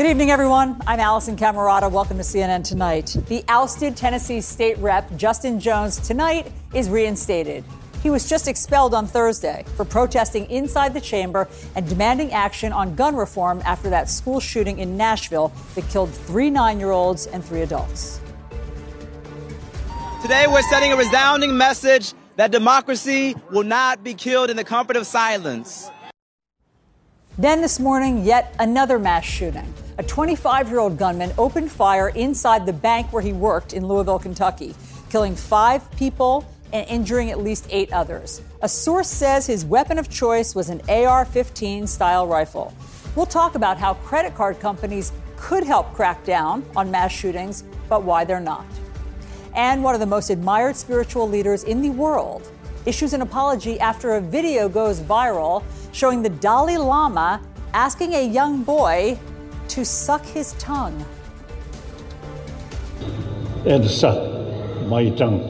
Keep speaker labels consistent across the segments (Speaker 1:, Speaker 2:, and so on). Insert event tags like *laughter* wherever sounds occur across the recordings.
Speaker 1: Good evening, everyone. I'm Alisyn Camerota. Welcome to CNN Tonight. The ousted Tennessee state rep, Justin Jones, tonight is reinstated. He was just expelled on Thursday for protesting inside the chamber and demanding action on gun reform after that school shooting in Nashville that killed three nine year olds and three adults.
Speaker 2: Today, we're sending a resounding message that democracy will not be killed in the comfort of silence.
Speaker 1: Then this morning, yet another mass shooting. A 25 year old gunman opened fire inside the bank where he worked in Louisville, Kentucky, killing five people and injuring at least eight others. A source says his weapon of choice was an AR 15 style rifle. We'll talk about how credit card companies could help crack down on mass shootings, but why they're not. And one of the most admired spiritual leaders in the world issues an apology after a video goes viral showing the Dalai Lama asking a young boy to suck his tongue.
Speaker 3: And suck my tongue.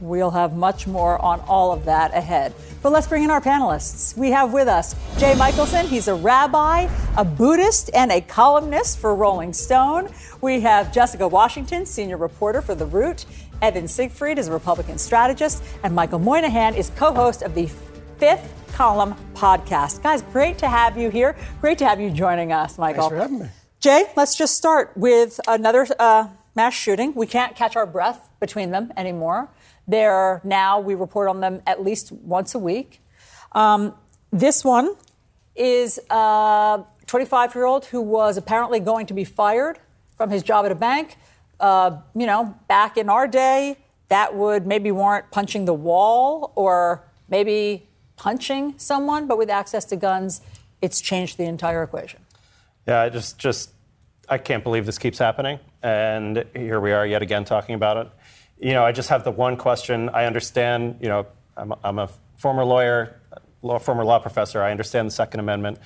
Speaker 1: We'll have much more on all of that ahead. But let's bring in our panelists. We have with us Jay Michaelson. He's a rabbi, a Buddhist, and a columnist for Rolling Stone. We have Jessica Washington, senior reporter for The Root. Evan Siegfried is a Republican strategist. And Michael Moynihan is co host of the Fifth Column podcast. Guys, great to have you here. Great to have you joining us, Michael.
Speaker 4: Thanks for having me.
Speaker 1: Jay, let's just start with another uh, mass shooting. We can't catch our breath between them anymore. They're now, we report on them at least once a week. Um, this one is a 25 year old who was apparently going to be fired from his job at a bank. Uh, you know, back in our day, that would maybe warrant punching the wall or maybe punching someone, but with access to guns, it's changed the entire equation.
Speaker 5: Yeah, I just, just, I can't believe this keeps happening. And here we are yet again talking about it you know, I just have the one question. I understand, you know, I'm, I'm a former lawyer, law, former law professor. I understand the Second Amendment.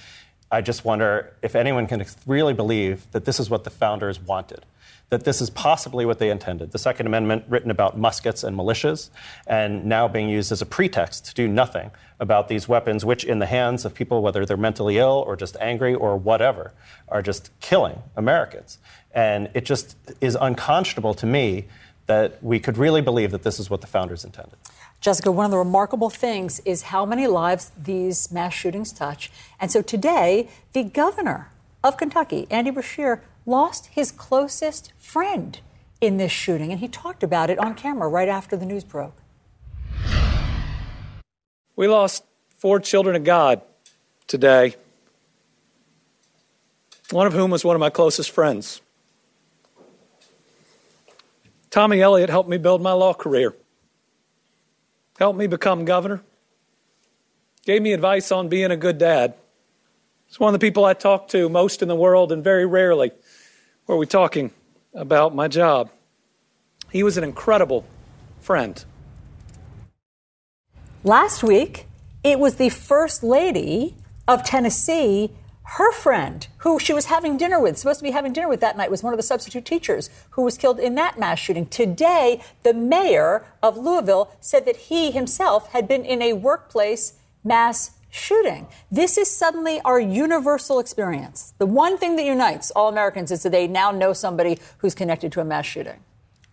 Speaker 5: I just wonder if anyone can really believe that this is what the founders wanted, that this is possibly what they intended. The Second Amendment, written about muskets and militias, and now being used as a pretext to do nothing about these weapons, which, in the hands of people, whether they're mentally ill or just angry or whatever, are just killing Americans. And it just is unconscionable to me that we could really believe that this is what the founders intended.
Speaker 1: Jessica, one of the remarkable things is how many lives these mass shootings touch. And so today, the governor of Kentucky, Andy Beshear, lost his closest friend in this shooting. And he talked about it on camera right after the news broke.
Speaker 6: We lost four children of God today, one of whom was one of my closest friends. Tommy Elliott helped me build my law career, helped me become governor, gave me advice on being a good dad. He's one of the people I talk to most in the world, and very rarely were we talking about my job. He was an incredible friend.
Speaker 1: Last week, it was the First Lady of Tennessee her friend, who she was having dinner with, supposed to be having dinner with that night, was one of the substitute teachers who was killed in that mass shooting. Today, the mayor of Louisville said that he himself had been in a workplace mass shooting. This is suddenly our universal experience. The one thing that unites all Americans is that they now know somebody who's connected to a mass shooting.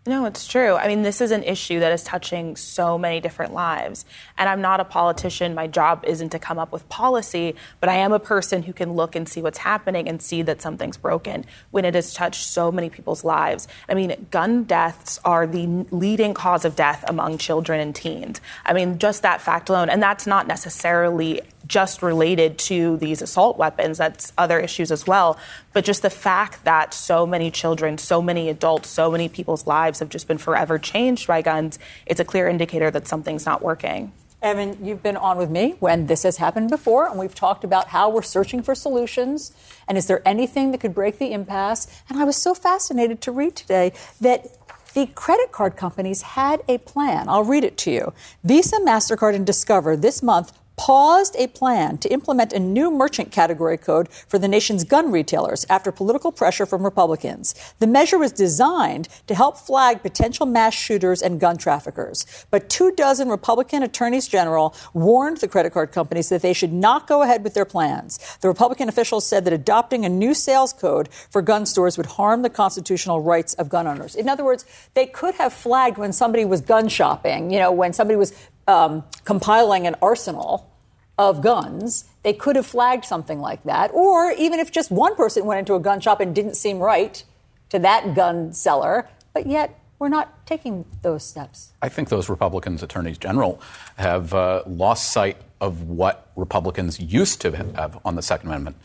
Speaker 4: No, it's true. I mean, this is an issue that is touching so many different lives. And I'm not a politician. My job isn't to come up with policy, but I am a person who can look and see what's happening and see that something's broken when it has touched so many people's lives. I mean, gun deaths are the leading cause of death among children and teens. I mean, just that fact alone. And that's not necessarily just related to these assault weapons, that's other issues as well. But just the fact that so many children, so many adults, so many people's lives have just been forever changed by guns, it's a clear indicator that something's not working.
Speaker 1: Evan, you've been on with me when this has happened before, and we've talked about how we're searching for solutions. And is there anything that could break the impasse? And I was so fascinated to read today that the credit card companies had a plan. I'll read it to you. Visa, MasterCard, and Discover this month paused a plan to implement a new merchant category code for the nation's gun retailers after political pressure from Republicans. The measure was designed to help flag potential mass shooters and gun traffickers. But two dozen Republican attorneys general warned the credit card companies that they should not go ahead with their plans. The Republican officials said that adopting a new sales code for gun stores would harm the constitutional rights of gun owners. In other words, they could have flagged when somebody was gun shopping, you know, when somebody was um, compiling an arsenal of guns, they could have flagged something like that. Or even if just one person went into a gun shop and didn't seem right to that gun seller, but yet we're not taking those steps.
Speaker 7: I think those Republicans, attorneys general, have uh, lost sight of what Republicans used to have on the Second Amendment.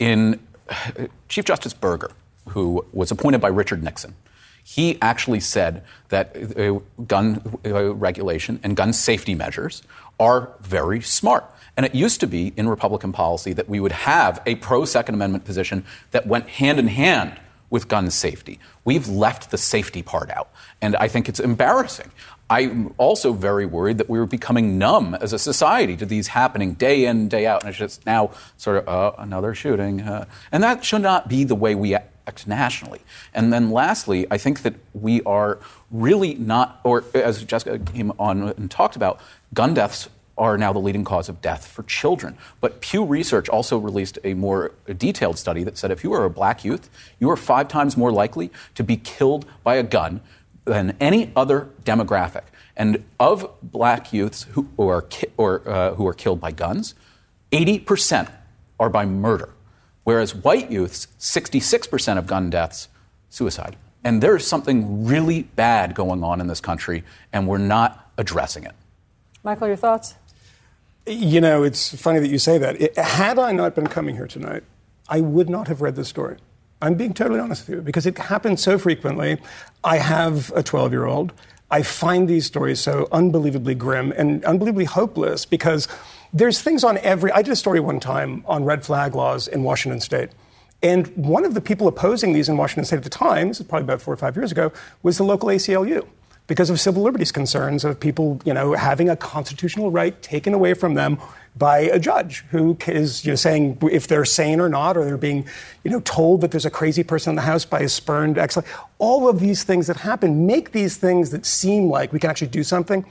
Speaker 7: In *sighs* Chief Justice Burger, who was appointed by Richard Nixon, he actually said that uh, gun uh, regulation and gun safety measures are very smart. And it used to be in Republican policy that we would have a pro Second Amendment position that went hand in hand with gun safety. We've left the safety part out. And I think it's embarrassing. I'm also very worried that we're becoming numb as a society to these happening day in, day out. And it's just now sort of, uh, another shooting. Uh, and that should not be the way we act nationally. And then lastly, I think that we are really not, or as Jessica came on and talked about, gun deaths are now the leading cause of death for children. But Pew Research also released a more detailed study that said if you are a black youth, you are five times more likely to be killed by a gun than any other demographic. And of black youths who, are, ki- or, uh, who are killed by guns, 80% are by murder. Whereas white youths, 66% of gun deaths, suicide. And there is something really bad going on in this country, and we're not addressing it.
Speaker 1: Michael, your thoughts?
Speaker 8: You know, it's funny that you say that. It, had I not been coming here tonight, I would not have read this story. I'm being totally honest with you because it happens so frequently. I have a 12 year old. I find these stories so unbelievably grim and unbelievably hopeless because there's things on every. I did a story one time on red flag laws in Washington state. And one of the people opposing these in Washington state at the time, this is probably about four or five years ago, was the local ACLU because of civil liberties concerns of people, you know, having a constitutional right taken away from them by a judge who is you know, saying if they're sane or not, or they're being you know, told that there's a crazy person in the house by a spurned ex. All of these things that happen make these things that seem like we can actually do something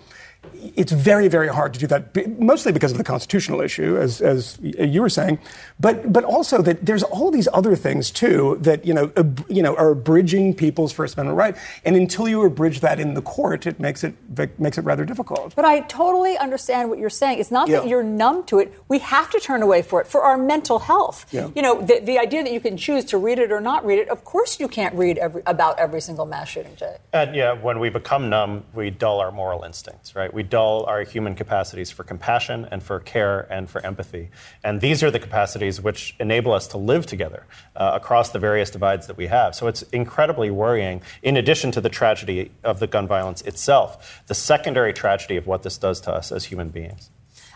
Speaker 8: it's very, very hard to do that, mostly because of the constitutional issue, as, as you were saying, but, but also that there's all these other things, too, that, you know, ab- you know, are abridging people's First Amendment right. And until you abridge that in the court, it makes it, makes it rather difficult.
Speaker 1: But I totally understand what you're saying. It's not yeah. that you're numb to it. We have to turn away for it for our mental health. Yeah. You know, the, the idea that you can choose to read it or not read it, of course you can't read every, about every single mass shooting, Jay.
Speaker 5: And yeah, when we become numb, we dull our moral instincts, right? We dull our human capacities for compassion and for care and for empathy. And these are the capacities which enable us to live together uh, across the various divides that we have. So it's incredibly worrying, in addition to the tragedy of the gun violence itself, the secondary tragedy of what this does to us as human beings.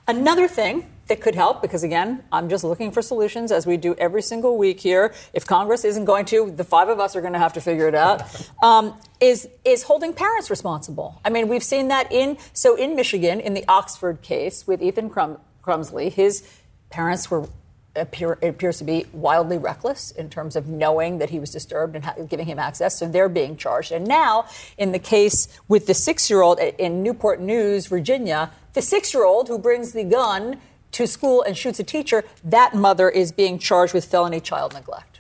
Speaker 1: Another thing that could help, because again, I'm just looking for solutions as we do every single week here. If Congress isn't going to, the five of us are going to have to figure it out. *laughs* Um, is is holding parents responsible? I mean, we've seen that in so in Michigan in the Oxford case with Ethan Crum, Crumbley, his parents were appear, it appears to be wildly reckless in terms of knowing that he was disturbed and ha- giving him access. So they're being charged. And now, in the case with the six year old in Newport News, Virginia, the six year old who brings the gun to school and shoots a teacher, that mother is being charged with felony child neglect.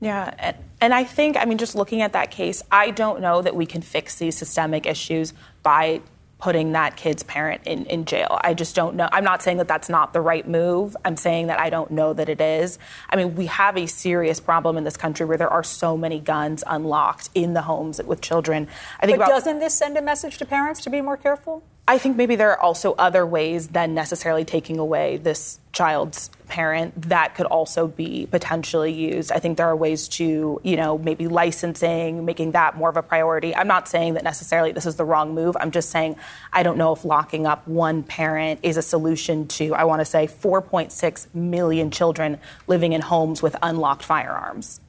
Speaker 4: Yeah, and, and I think, I mean, just looking at that case, I don't know that we can fix these systemic issues by putting that kid's parent in, in jail. I just don't know. I'm not saying that that's not the right move. I'm saying that I don't know that it is. I mean, we have a serious problem in this country where there are so many guns unlocked in the homes with children.
Speaker 1: I think but about, doesn't this send a message to parents to be more careful?
Speaker 4: I think maybe there are also other ways than necessarily taking away this child's parent that could also be potentially used. I think there are ways to, you know, maybe licensing, making that more of a priority. I'm not saying that necessarily this is the wrong move. I'm just saying I don't know if locking up one parent is a solution to, I want to say, 4.6 million children living in homes with unlocked firearms.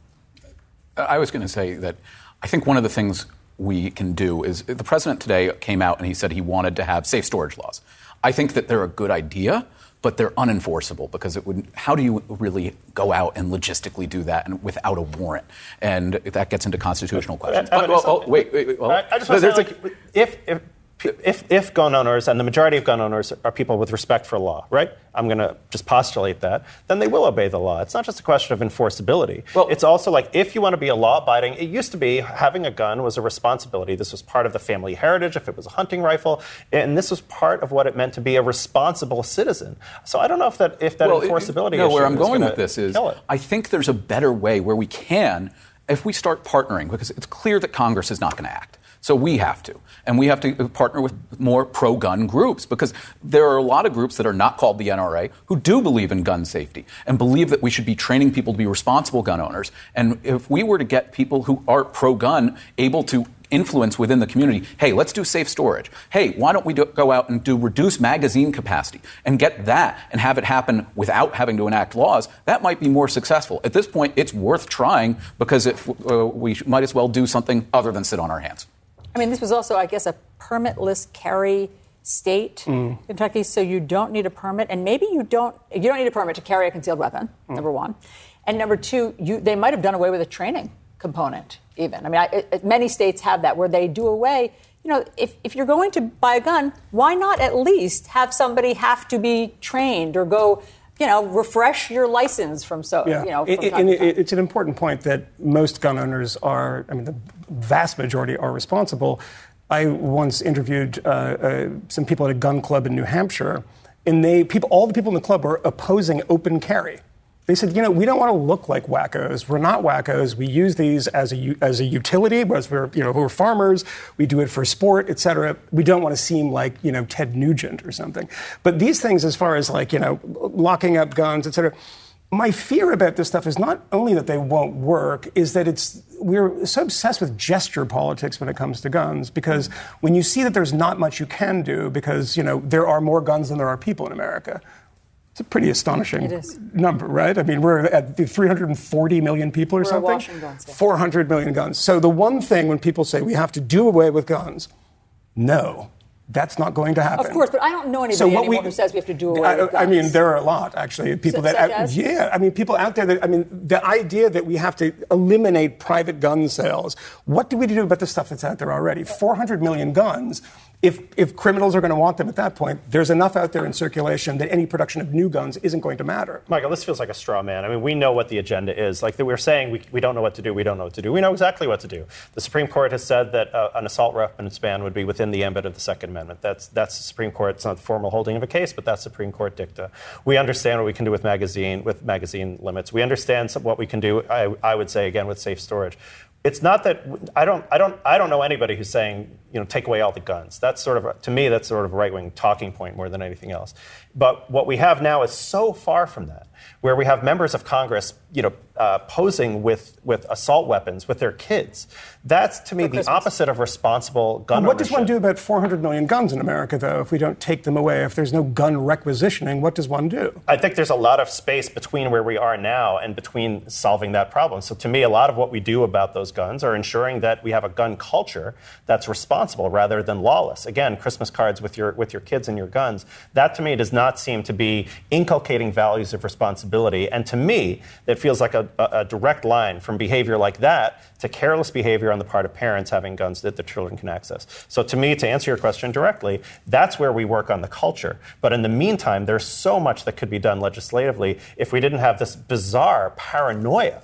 Speaker 7: I was going to say that I think one of the things we can do is the president today came out and he said he wanted to have safe storage laws. I think that they're a good idea, but they're unenforceable because it would. How do you really go out and logistically do that and without a warrant? And that gets into constitutional questions. But, well, oh, wait, wait, wait. Well,
Speaker 5: I, I just want to say, like, if, if if, if gun owners, and the majority of gun owners are people with respect for law, right? I'm going to just postulate that, then they will obey the law. It's not just a question of enforceability. Well, it's also like if you want to be a law abiding, it used to be having a gun was a responsibility. This was part of the family heritage if it was a hunting rifle, and this was part of what it meant to be a responsible citizen. So I don't know if that, if that well, enforceability
Speaker 7: it, no, where I'm going with this is I think there's a better way where we can, if we start partnering, because it's clear that Congress is not going to act. So we have to. And we have to partner with more pro gun groups because there are a lot of groups that are not called the NRA who do believe in gun safety and believe that we should be training people to be responsible gun owners. And if we were to get people who are pro gun able to influence within the community. Hey, let's do safe storage. Hey, why don't we do, go out and do reduce magazine capacity and get that and have it happen without having to enact laws? That might be more successful. At this point, it's worth trying because if, uh, we might as well do something other than sit on our hands.
Speaker 1: I mean, this was also, I guess, a permitless carry state, mm. Kentucky. So you don't need a permit, and maybe you don't. You don't need a permit to carry a concealed weapon. Mm. Number one, and number two, you, they might have done away with a training component. Even, I mean, I, it, many states have that where they do away. You know, if, if you're going to buy a gun, why not at least have somebody have to be trained or go you know, refresh your license from so, yeah. you know. It,
Speaker 8: it, it's an important point that most gun owners are, I mean, the vast majority are responsible. I once interviewed uh, uh, some people at a gun club in New Hampshire, and they, people, all the people in the club were opposing open carry. They said, you know, we don't want to look like wackos. We're not wackos. We use these as a, as a utility, we're, you know, we're farmers. We do it for sport, et cetera. We don't want to seem like, you know, Ted Nugent or something. But these things, as far as like, you know, locking up guns, et cetera, my fear about this stuff is not only that they won't work, is that it's we're so obsessed with gesture politics when it comes to guns because when you see that there's not much you can do because you know there are more guns than there are people in America, it's a pretty astonishing number, right? I mean, we're at 340 million people or
Speaker 1: we're
Speaker 8: something.
Speaker 1: Guns, yeah.
Speaker 8: 400 million guns. So the one thing when people say we have to do away with guns, no, that's not going to happen.
Speaker 1: Of course, but I don't know anybody so anymore we, who says we have to do away I, with guns.
Speaker 8: I mean, there are a lot actually people
Speaker 1: so,
Speaker 8: that yeah. I mean, people out there that I mean, the idea that we have to eliminate private gun sales. What do we do about the stuff that's out there already? 400 million guns if, if criminals are going to want them at that point, there's enough out there in circulation that any production of new guns isn't going to matter.
Speaker 5: Michael, this feels like a straw man. I mean, we know what the agenda is. Like we're saying, we, we don't know what to do. We don't know what to do. We know exactly what to do. The Supreme Court has said that uh, an assault weapons ban would be within the ambit of the Second Amendment. That's, that's the Supreme Court. It's not the formal holding of a case, but that's Supreme Court dicta. We understand what we can do with magazine, with magazine limits. We understand what we can do, I, I would say, again, with safe storage it's not that I don't, I don't, I don't know anybody who's saying, you know, take away all the guns. That's sort of, to me, that's sort of a right wing talking point more than anything else. But what we have now is so far from that where we have members of Congress, you know, uh, posing with, with assault weapons with their kids. That's to me the opposite of responsible gun.
Speaker 8: what does one do about 400 million guns in America, though? If we don't take them away, if there's no gun requisitioning, what does one do?
Speaker 5: I think there's a lot of space between where we are now and between solving that problem. So to me, a lot of what we do about those guns are ensuring that we have a gun culture that's responsible rather than lawless. Again, Christmas cards with your with your kids and your guns. That to me does not seem to be inculcating values of responsibility responsibility. And to me, that feels like a, a, direct line from behavior like that to careless behavior on the part of parents having guns that their children can access. So, to me, to answer your question directly, that's where we work on the culture. But in the meantime, there's so much that could be done legislatively if we didn't have this bizarre paranoia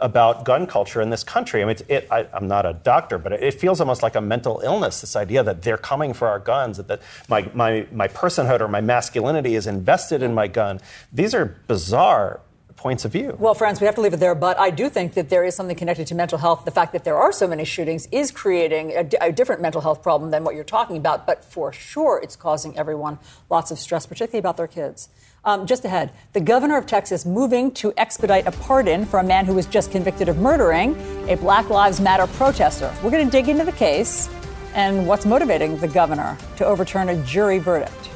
Speaker 5: about gun culture in this country. I mean, it, I, am not a doctor, but it feels almost like a mental illness, this idea that they're coming for our guns, that, that my, my, my personhood or my masculinity is invested in my gun. These are bizarre points of view.
Speaker 1: Well, friends, we have to leave it there, but I do think that there is something connected to mental health. The fact that there are so many shootings is creating a different mental health problem than what you're talking about, but for sure it's causing everyone lots of stress, particularly about their kids. Um, just ahead, the governor of Texas moving to expedite a pardon for a man who was just convicted of murdering a Black Lives Matter protester. We're going to dig into the case and what's motivating the governor to overturn a jury verdict.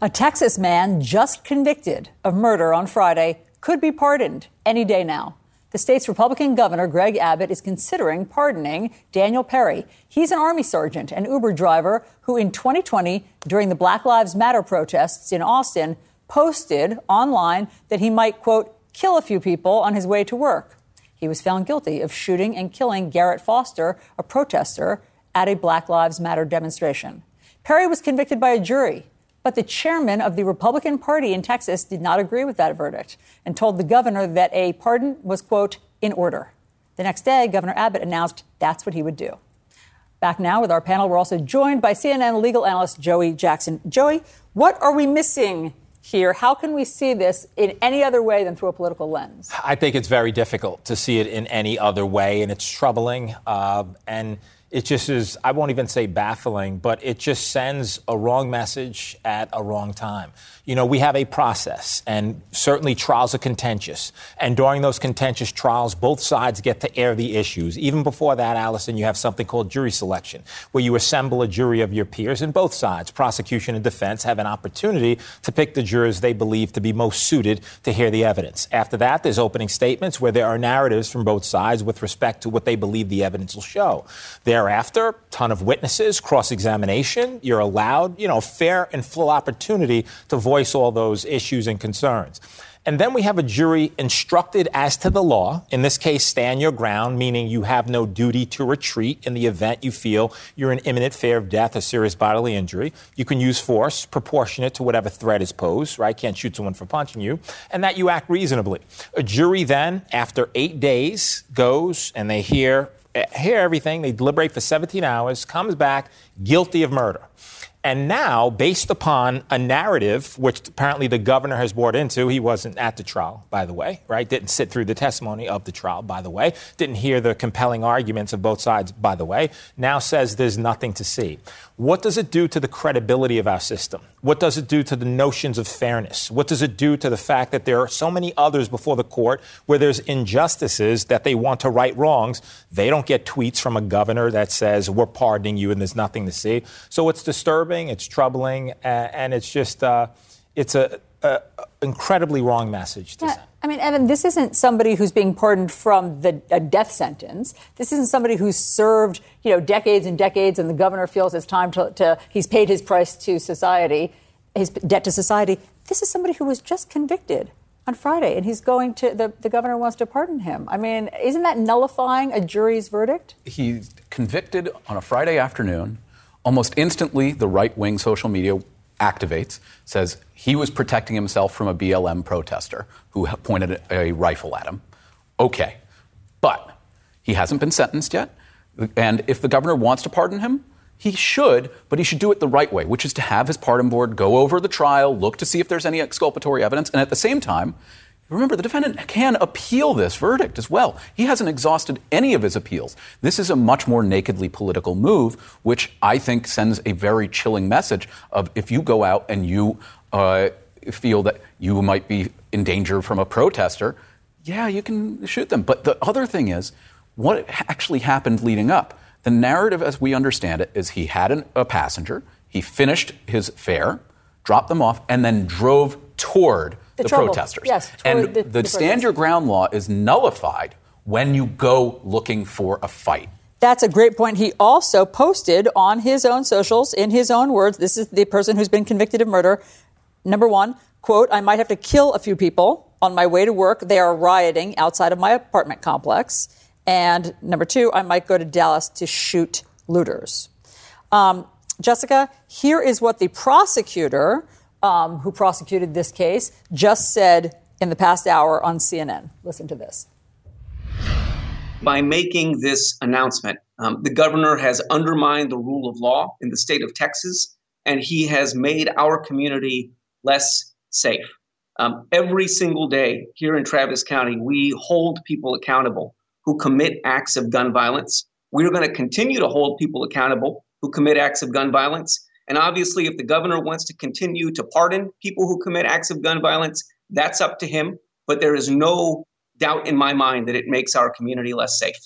Speaker 1: A Texas man just convicted of murder on Friday could be pardoned any day now. The state's Republican governor, Greg Abbott, is considering pardoning Daniel Perry. He's an Army sergeant and Uber driver who, in 2020, during the Black Lives Matter protests in Austin, posted online that he might, quote, kill a few people on his way to work. He was found guilty of shooting and killing Garrett Foster, a protester, at a Black Lives Matter demonstration. Perry was convicted by a jury. But the chairman of the Republican Party in Texas did not agree with that verdict and told the governor that a pardon was, quote, in order. The next day, Governor Abbott announced that's what he would do. Back now with our panel, we're also joined by CNN legal analyst Joey Jackson. Joey, what are we missing here? How can we see this in any other way than through a political lens?
Speaker 9: I think it's very difficult to see it in any other way, and it's troubling. Uh, and it just is, I won't even say baffling, but it just sends a wrong message at a wrong time. You know, we have a process, and certainly trials are contentious. And during those contentious trials, both sides get to air the issues. Even before that, Alisyn, you have something called jury selection, where you assemble a jury of your peers, and both sides, prosecution and defense, have an opportunity to pick the jurors they believe to be most suited to hear the evidence. After that, there's opening statements where there are narratives from both sides with respect to what they believe the evidence will show. Thereafter, a ton of witnesses, cross-examination. You're allowed, you know, fair and full opportunity to voice all those issues and concerns. And then we have a jury instructed as to the law. In this case, stand your ground, meaning you have no duty to retreat in the event you feel you're in imminent fear of death or serious bodily injury. You can use force proportionate to whatever threat is posed, right? Can't shoot someone for punching you. And that you act reasonably. A jury then, after eight days, goes and they hear, hear everything. They deliberate for 17 hours, comes back guilty of murder. And now, based upon a narrative, which apparently the governor has bought into, he wasn't at the trial, by the way, right? Didn't sit through the testimony of the trial, by the way. Didn't hear the compelling arguments of both sides, by the way. Now says there's nothing to see. What does it do to the credibility of our system? What does it do to the notions of fairness? What does it do to the fact that there are so many others before the court where there's injustices that they want to right wrongs? They don't get tweets from a governor that says, we're pardoning you and there's nothing to see. So it's disturbing, it's troubling, and it's just, uh, it's a, a, incredibly wrong message to
Speaker 1: yeah.
Speaker 9: send.
Speaker 1: I mean, Evan, this isn't somebody who's being pardoned from the, a death sentence. This isn't somebody who's served, you know, decades and decades, and the governor feels it's time to, to he's paid his price to society, his debt to society. This is somebody who was just convicted on Friday, and he's going to the, the governor wants to pardon him. I mean, isn't that nullifying a jury's verdict?
Speaker 7: He's convicted on a Friday afternoon. Almost instantly, the right wing social media activates, says he was protecting himself from a BLM protester who pointed a rifle at him. Okay. But he hasn't been sentenced yet. And if the governor wants to pardon him, he should, but he should do it the right way, which is to have his pardon board go over the trial, look to see if there's any exculpatory evidence, and at the same time, Remember, the defendant can appeal this verdict as well. He hasn't exhausted any of his appeals. This is a much more nakedly political move, which I think sends a very chilling message of if you go out and you uh, feel that you might be in danger from a protester, yeah, you can shoot them. But the other thing is, what actually happened leading up? The narrative, as we understand it, is he had an, a passenger, he finished his fare, dropped them off, and then drove toward the, the protesters.
Speaker 1: Yes,
Speaker 7: and
Speaker 1: the,
Speaker 7: the, the stand your ground law is nullified when you go looking for a fight.
Speaker 1: That's a great point. He also posted on his own socials, in his own words, this is the person who's been convicted of murder. Number one, quote, I might have to kill a few people on my way to work. They are rioting outside of my apartment complex. And number two, I might go to Dallas to shoot looters. Um, Jessica, here is what the prosecutor um, who prosecuted this case just said in the past hour on CNN. Listen to this
Speaker 10: by making this announcement. Um, the governor has undermined the rule of law in the state of Texas, and he has made our community less safe. Um, every single day here in Travis County, we hold people accountable who commit acts of gun violence. We're going to continue to hold people accountable who commit acts of gun violence. And obviously, if the governor wants to continue to pardon people who commit acts of gun violence, that's up to him. But there is no doubt in my mind that it makes our community less safe.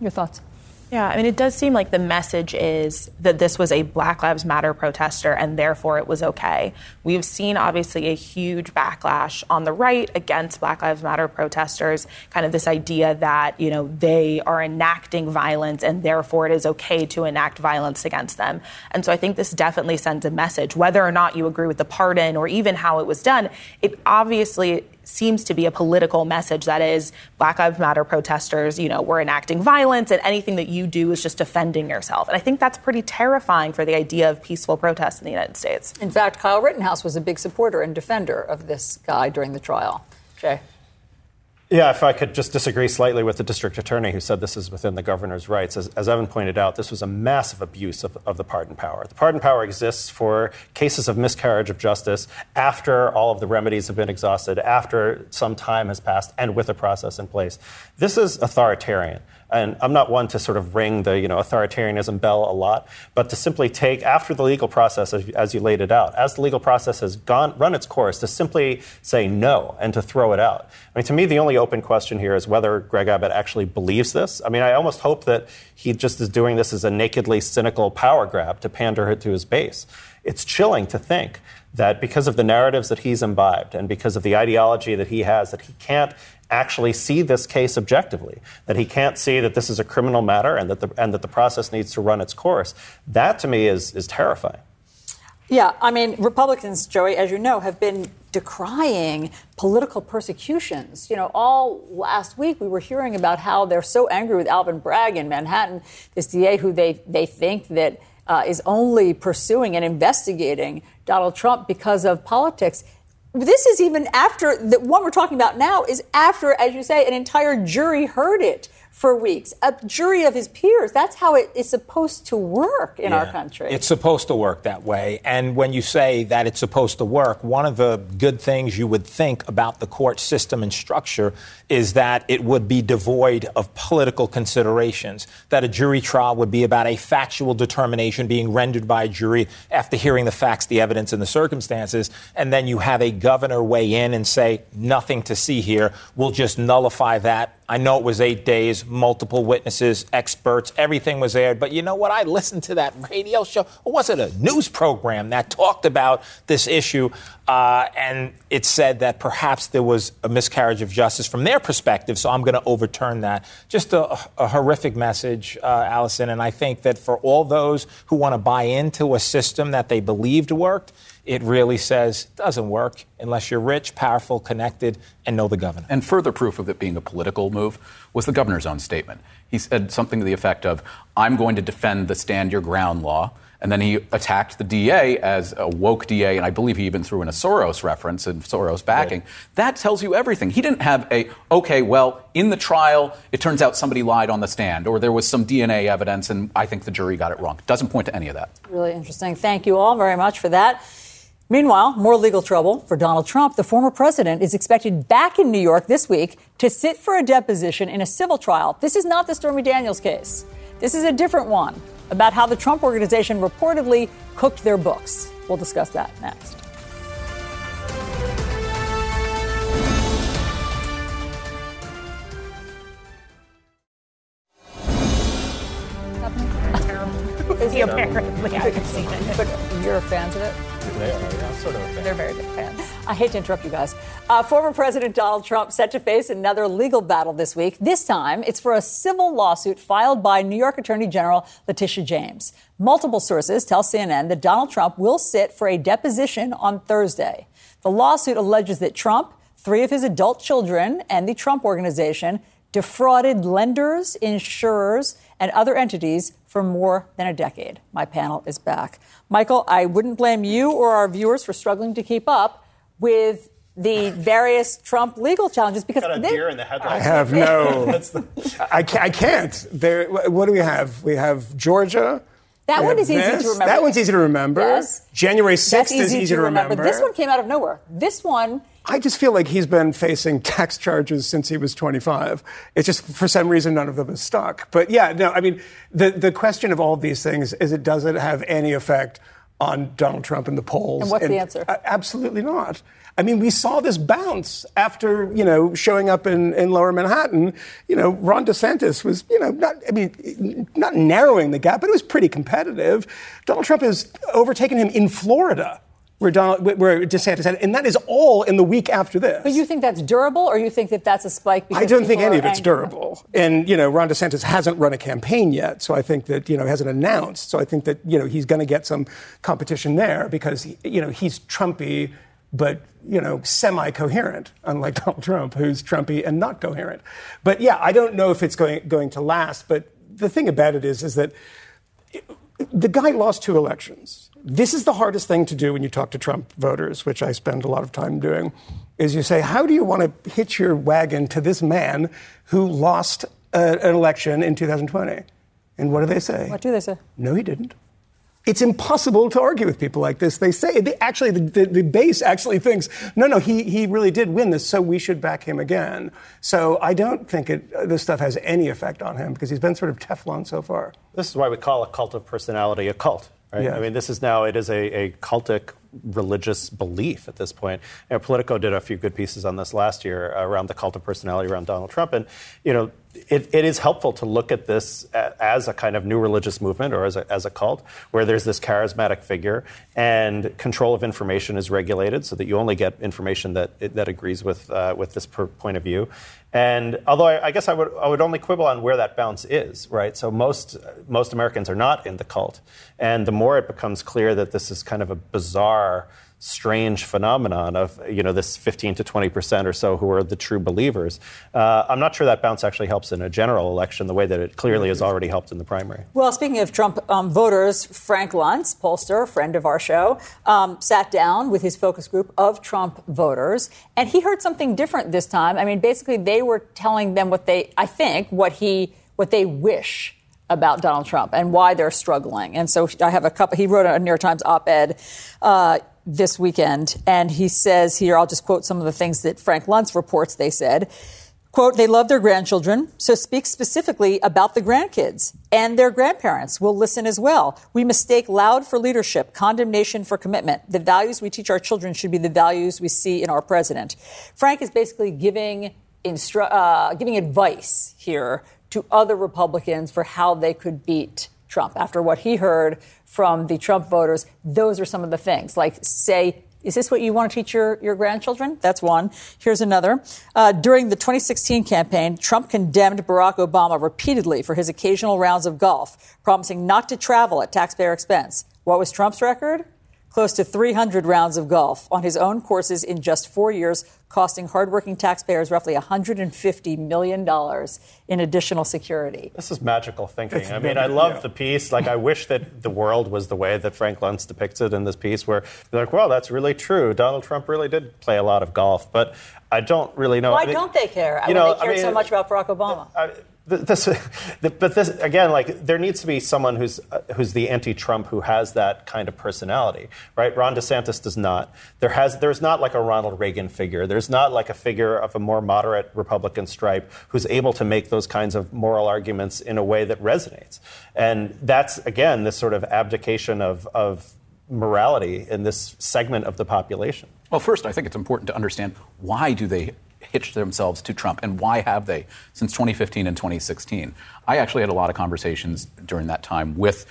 Speaker 1: Your thoughts?
Speaker 4: Yeah, I mean, it does seem like the message is that this was a Black Lives Matter protester and therefore it was okay. We've seen obviously a huge backlash on the right against Black Lives Matter protesters, kind of this idea that, you know, they are enacting violence and therefore it is okay to enact violence against them. And so I think this definitely sends a message. Whether or not you agree with the pardon or even how it was done, it obviously seems to be a political message that is Black Lives Matter protesters, you know, we're enacting violence and anything that you do is just defending yourself. And I think that's pretty terrifying for the idea of peaceful protests in the United States.
Speaker 1: In fact, Kyle Rittenhouse was a big supporter and defender of this guy during the trial. Jay.
Speaker 5: Yeah, if I could just disagree slightly with the district attorney who said this is within the governor's rights. As, as Evan pointed out, this was a massive abuse of, of, the pardon power. The pardon power exists for cases of miscarriage of justice after all of the remedies have been exhausted, after some time has passed, and with a process in place. This is authoritarian. And I'm not one to sort of ring the you know authoritarianism bell a lot, but to simply take after the legal process, as, as you laid it out, as the legal process has gone run its course, to simply say no and to throw it out. I mean, to me, the only open question here is whether Greg Abbott actually believes this. I mean, I almost hope that he just is doing this as a nakedly cynical power grab to pander to his base. It's chilling to think that because of the narratives that he's imbibed and because of the ideology that he has, that he can't actually see this case objectively, that he can't see that this is a criminal matter and that the, and that the process needs to run its course. That to me is, is terrifying.
Speaker 1: Yeah, I mean, Republicans, Joey, as you know, have been decrying political persecutions. You know, all last week we were hearing about how they're so angry with Alvin Bragg in Manhattan, this DA who they, they think that uh, is only pursuing and investigating Donald Trump because of politics this is even after the one we're talking about now is after, as you say, an entire jury heard it for weeks, a jury of his peers. That's how it is supposed to work in yeah, our country.
Speaker 9: It's supposed to work that way. And when you say that it's supposed to work, one of the good things you would think about the court system and structure is that it would be devoid of political considerations, that a jury trial would be about a factual determination being rendered by a jury after hearing the facts, the evidence, and the circumstances. And then you have a governor weigh in and say, nothing to see here. We'll just nullify that I know it was eight days, multiple witnesses, experts, everything was aired. But you know what? I listened to that radio show. Or was it a news program that talked about this issue? Uh, and it said that perhaps there was a miscarriage of justice from their perspective. So I'm going to overturn that. Just a, a horrific message, uh, Alisyn. And I think that for all those who want to buy into a system that they believed worked, it really says it doesn't work unless you're rich, powerful, connected, and know the governor.
Speaker 7: And further proof of it being a political move was the governor's own statement. He said something to the effect of, I'm going to defend the stand your ground law. And then he attacked the DA as a woke DA, and I believe he even threw in a Soros reference and Soros backing. Right. That tells you everything. He didn't have a, okay, well, in the trial, it turns out somebody lied on the stand, or there was some DNA evidence, and I think the jury got it wrong. Doesn't point to any of that.
Speaker 1: Really interesting. Thank you all very much for that. Meanwhile, more legal trouble for Donald Trump. The former president is expected back in New York this week to sit for a deposition in a civil trial. This is not the Stormy Daniels case. This is a different one about how the Trump organization reportedly cooked their books. We'll discuss that next.
Speaker 4: He apparently hasn't seen it.
Speaker 1: But you're a fans of it?
Speaker 9: They are, yeah, sort of a fan.
Speaker 4: They're very good fans.
Speaker 1: I hate to interrupt you guys. Uh, former President Donald Trump set to face another legal battle this week. This time, it's for a civil lawsuit filed by New York Attorney General Letitia James. Multiple sources tell CNN that Donald Trump will sit for a deposition on Thursday. The lawsuit alleges that Trump, three of his adult children, and the Trump Organization defrauded lenders, insurers, and other entities for more than a decade. My panel is back. Michael, I wouldn't blame you or our viewers for struggling to keep up with the various Trump legal challenges because
Speaker 5: Got a
Speaker 1: they-
Speaker 5: deer in the
Speaker 8: I
Speaker 5: headlights.
Speaker 8: have *laughs* no. *laughs* I, ca- I can't. There, what do we have? We have Georgia.
Speaker 1: That
Speaker 8: We
Speaker 1: one
Speaker 8: have
Speaker 1: is easy to remember.
Speaker 8: That one's easy to remember.
Speaker 1: Yes.
Speaker 8: January 6th
Speaker 1: That's
Speaker 8: is easy to remember.
Speaker 1: But this one came out of nowhere. This one,
Speaker 8: I just feel like he's been facing *laughs* tax charges since he was 25. It's just for some reason none of them is stuck. But yeah, no, I mean the the question of all of these things is it does it have any effect on Donald Trump in the polls?
Speaker 1: And what's the answer?
Speaker 8: uh, absolutely not. I mean, we saw this bounce after you know showing up in, in Lower Manhattan. You know, Ron DeSantis was you know not I mean not narrowing the gap, but it was pretty competitive. Donald Trump has overtaken him in Florida. Where, Donald, where DeSantis had, and that is all in the week after this.
Speaker 1: but you think that's durable, or you think that that's a spike? Because
Speaker 8: I don't think any of it's
Speaker 1: angry?
Speaker 8: durable. And, you know, Ron DeSantis hasn't run a campaign yet, so I think that, you know, hasn't announced. So I think that, you know, he's going to get some competition there because, you know, he's Trumpy, but, you know, semi coherent, unlike *laughs* Donald Trump, who's Trumpy and not coherent. But yeah, I don't know if it's going, going to last. But the thing about it is, is that the guy lost two elections. This is the hardest thing to do when you talk to Trump voters, which I spend a lot of time doing, is you say, how do you want to hitch your wagon to this man who lost uh, an election in 2020? And what do they say?
Speaker 1: What do they say?
Speaker 8: No, he didn't. It's impossible to argue with people like this. They say, they actually, the, the, the base actually thinks, no, no, he, he really did win this, so we should back him again. So I don't think it, uh, this stuff has any effect on him because he's been sort of Teflon so far.
Speaker 5: This is why we call a cult of personality a cult. Right?
Speaker 8: Yeah.
Speaker 5: I mean, this is now it is a, a cultic religious belief at this point. You know, Politico did a few good pieces on this last year around the cult of personality around Donald Trump, and you know, it, it is helpful to look at this as a kind of new religious movement or as a, as a cult, where there's this charismatic figure and control of information is regulated, so that you only get information that that agrees with uh, with this per point of view. And although I, I guess I would I would only quibble on where that bounce is, right? So most most Americans are not in the cult, and the more it becomes clear that this is kind of a bizarre, strange phenomenon of you know this 15 to 20 percent or so who are the true believers. Uh, I'm not sure that bounce actually helps in a general election the way that it clearly has already helped in the primary.
Speaker 1: Well, speaking of Trump um, voters, Frank Luntz, pollster, friend of our show, um, sat down with his focus group of Trump voters, and he heard something different this time. I mean, basically, they were telling them what they, I think, what he, what they wish about Donald Trump and why they're struggling. And so I have a couple. He wrote a New York Times op-ed. Uh, this weekend, and he says here, I'll just quote some of the things that Frank Luntz reports they said. Quote, they love their grandchildren, so speak specifically about the grandkids and their grandparents will listen as well. We mistake loud for leadership, condemnation for commitment. The values we teach our children should be the values we see in our president. Frank is basically giving, instru- uh, giving advice here to other Republicans for how they could beat Trump. After what he heard from the Trump voters, those are some of the things. Like, say, is this what you want to teach your, your grandchildren? That's one. Here's another. Uh, during the 2016 campaign, Trump condemned Barack Obama repeatedly for his occasional rounds of golf, promising not to travel at taxpayer expense. What was Trump's record? Close to 300 rounds of golf on his own courses in just four years, costing hardworking taxpayers roughly $150 million in additional security.
Speaker 5: This is magical thinking.
Speaker 8: It's
Speaker 5: I mean,
Speaker 8: very-
Speaker 5: I love
Speaker 8: yeah.
Speaker 5: the piece. Like, I wish that the world was the way that Frank Luntz depicts it in this piece, where they're like, well, that's really true. Donald Trump really did play a lot of golf, but I don't really know.
Speaker 1: Why
Speaker 5: I mean,
Speaker 1: don't they care?
Speaker 5: you
Speaker 1: when
Speaker 5: know,
Speaker 1: they
Speaker 5: I
Speaker 1: cared so much about Barack Obama.
Speaker 5: I, th- this, th- but this again, like there needs to be someone who's uh, who's the anti-Trump who has that kind of personality, right? Ron DeSantis does not. There has there's not like a Ronald Reagan figure. There's not like a figure of a more moderate Republican stripe who's able to make those kinds of moral arguments in a way that resonates. And that's again this sort of abdication of of morality in this segment of the population.
Speaker 7: Well, first, I think it's important to understand why do they hitch themselves to Trump and why have they since 2015 and 2016? I actually had a lot of conversations during that time with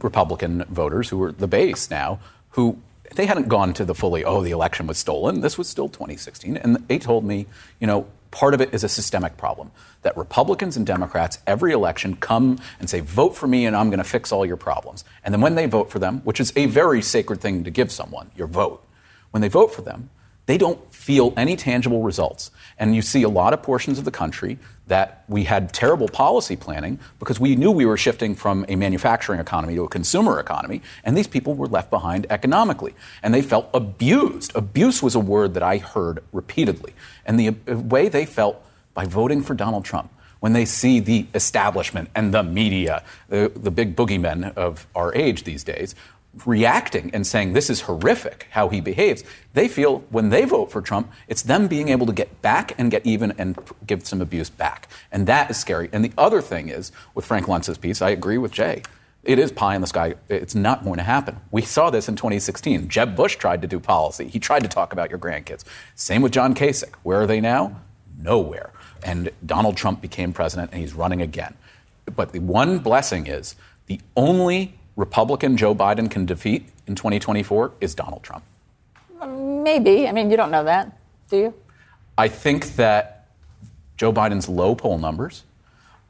Speaker 7: Republican voters who were the base now, who they hadn't gone to the fully, oh, the election was stolen. This was still 2016. And they told me, you know, part of it is a systemic problem that Republicans and Democrats every election come and say, vote for me and I'm going to fix all your problems. And then when they vote for them, which is a very sacred thing to give someone, your vote, when they vote for them, they don't feel any tangible results. And you see a lot of portions of the country that we had terrible policy planning because we knew we were shifting from a manufacturing economy to a consumer economy, and these people were left behind economically. And they felt abused. Abuse was a word that I heard repeatedly. And the way they felt by voting for Donald Trump when they see the establishment and the media, the, the big boogeymen of our age these days, reacting and saying this is horrific how he behaves, they feel when they vote for Trump, it's them being able to get back and get even and give some abuse back. And that is scary. And the other thing is, with Frank Luntz's piece, I agree with Jay. It is pie in the sky. It's not going to happen. We saw this in 2016. Jeb Bush tried to do policy. He tried to talk about your grandkids. Same with John Kasich. Where are they now? Nowhere. And Donald Trump became president and he's running again. But the one blessing is the only Republican Joe Biden can defeat in 2024 is Donald Trump?
Speaker 1: Maybe. I mean, you don't know that, do you?
Speaker 7: I think that Joe Biden's low poll numbers,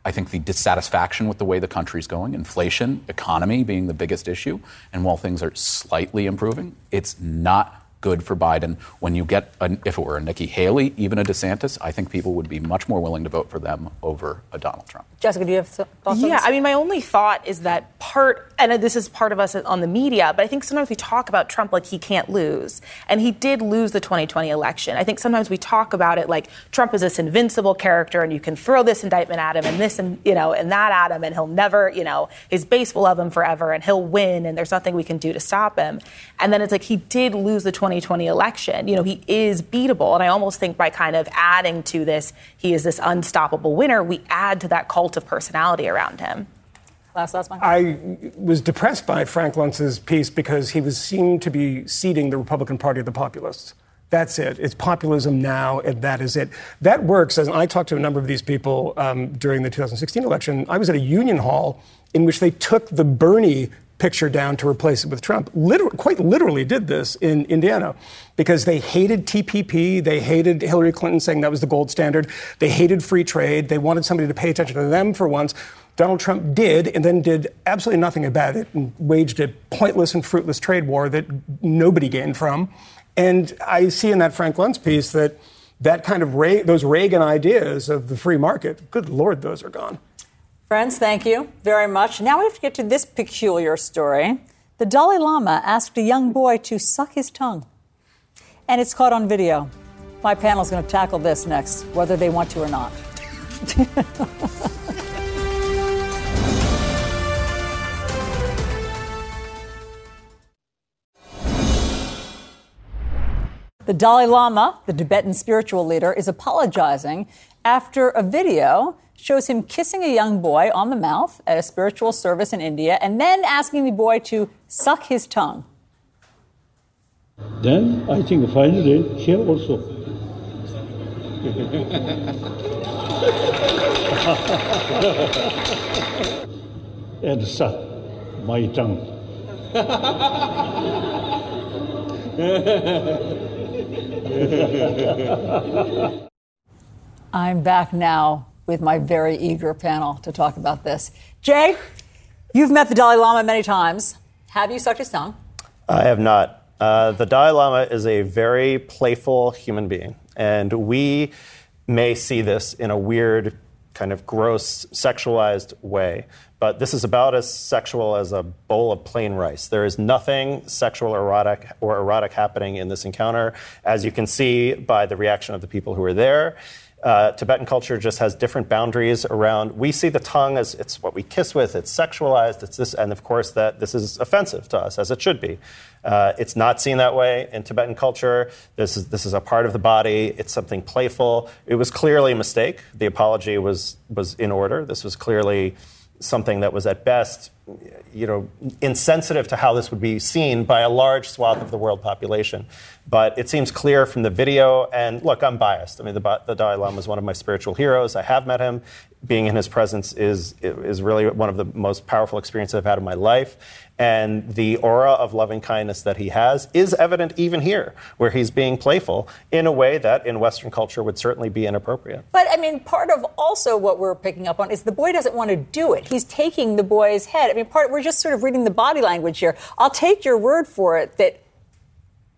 Speaker 7: I think the dissatisfaction with the way the country's going, inflation, economy being the biggest issue, and while things are slightly improving, it's not good for Biden. When you get, a, if it were a Nikki Haley, even a DeSantis, I think people would be much more willing to vote for them over a Donald Trump.
Speaker 1: Jessica, do you have thoughts?
Speaker 4: Yeah, I mean, my only thought is that part, and this is part of us on the media, but I think sometimes we talk about Trump like he can't lose, and he did lose the 2020 election. I think sometimes we talk about it like Trump is this invincible character, and you can throw this indictment at him and this and you know and that at him, and he'll never, you know, his base will love him forever, and he'll win, and there's nothing we can do to stop him. And then it's like he did lose the 2020 election. You know, he is beatable, and I almost think by kind of adding to this, he is this unstoppable winner. We add to that cult of personality around him.
Speaker 1: Last, last.
Speaker 8: I was depressed by Frank Luntz's piece because he was seemed to be ceding the Republican Party of the populists. That's it. It's populism now, and that is it. That works. As I talked to a number of these people um, during the 2016 election, I was at a union hall in which they took the Bernie picture down to replace it with Trump. Literally, quite literally did this in Indiana because they hated TPP. They hated Hillary Clinton saying that was the gold standard. They hated free trade. They wanted somebody to pay attention to them for once. Donald Trump did, and then did absolutely nothing about it and waged a pointless and fruitless trade war that nobody gained from. And I see in that Frank Luntz piece that that kind of those Reagan ideas of the free market, good Lord, those are gone.
Speaker 1: Friends, thank you very much. Now we have to get to this peculiar story. The Dalai Lama asked a young boy to suck his tongue, and it's caught on video. My panel is going to tackle this next, whether they want to or not. *laughs* the Dalai Lama, the Tibetan spiritual leader, is apologizing after a video shows him kissing a young boy on the mouth at a spiritual service in India and then asking the boy to suck his tongue.
Speaker 3: Then I think finally here also. *laughs* and suck my tongue. *laughs*
Speaker 1: I'm back now with my very eager panel to talk about this. Jay, you've met the Dalai Lama many times. Have you sucked his tongue?
Speaker 5: I have not. Uh, the Dalai Lama is a very playful human being, and we may see this in a weird, kind of gross, sexualized way. But this is about as sexual as a bowl of plain rice. There is nothing sexual erotic or erotic happening in this encounter, as you can see by the reaction of the people who are there. Uh, Tibetan culture just has different boundaries around. We see the tongue as it's what we kiss with. It's sexualized. It's this, and of course that this is offensive to us, as it should be. Uh, it's not seen that way in Tibetan culture. This is this is a part of the body. It's something playful. It was clearly a mistake. The apology was was in order. This was clearly something that was at best you know, insensitive to how this would be seen by a large swath of the world population. But it seems clear from the video, and look, I'm biased. I mean, the, the Dalai Lama is one of my spiritual heroes. I have met him. Being in his presence is, is really one of the most powerful experiences I've had in my life. And the aura of loving kindness that he has is evident even here, where he's being playful in a way that in Western culture would certainly be inappropriate.
Speaker 1: But I mean, part of also what we're picking up on is the boy doesn't want to do it. He's taking the boy's head. I mean, part we're just sort of reading the body language here. I'll take your word for it that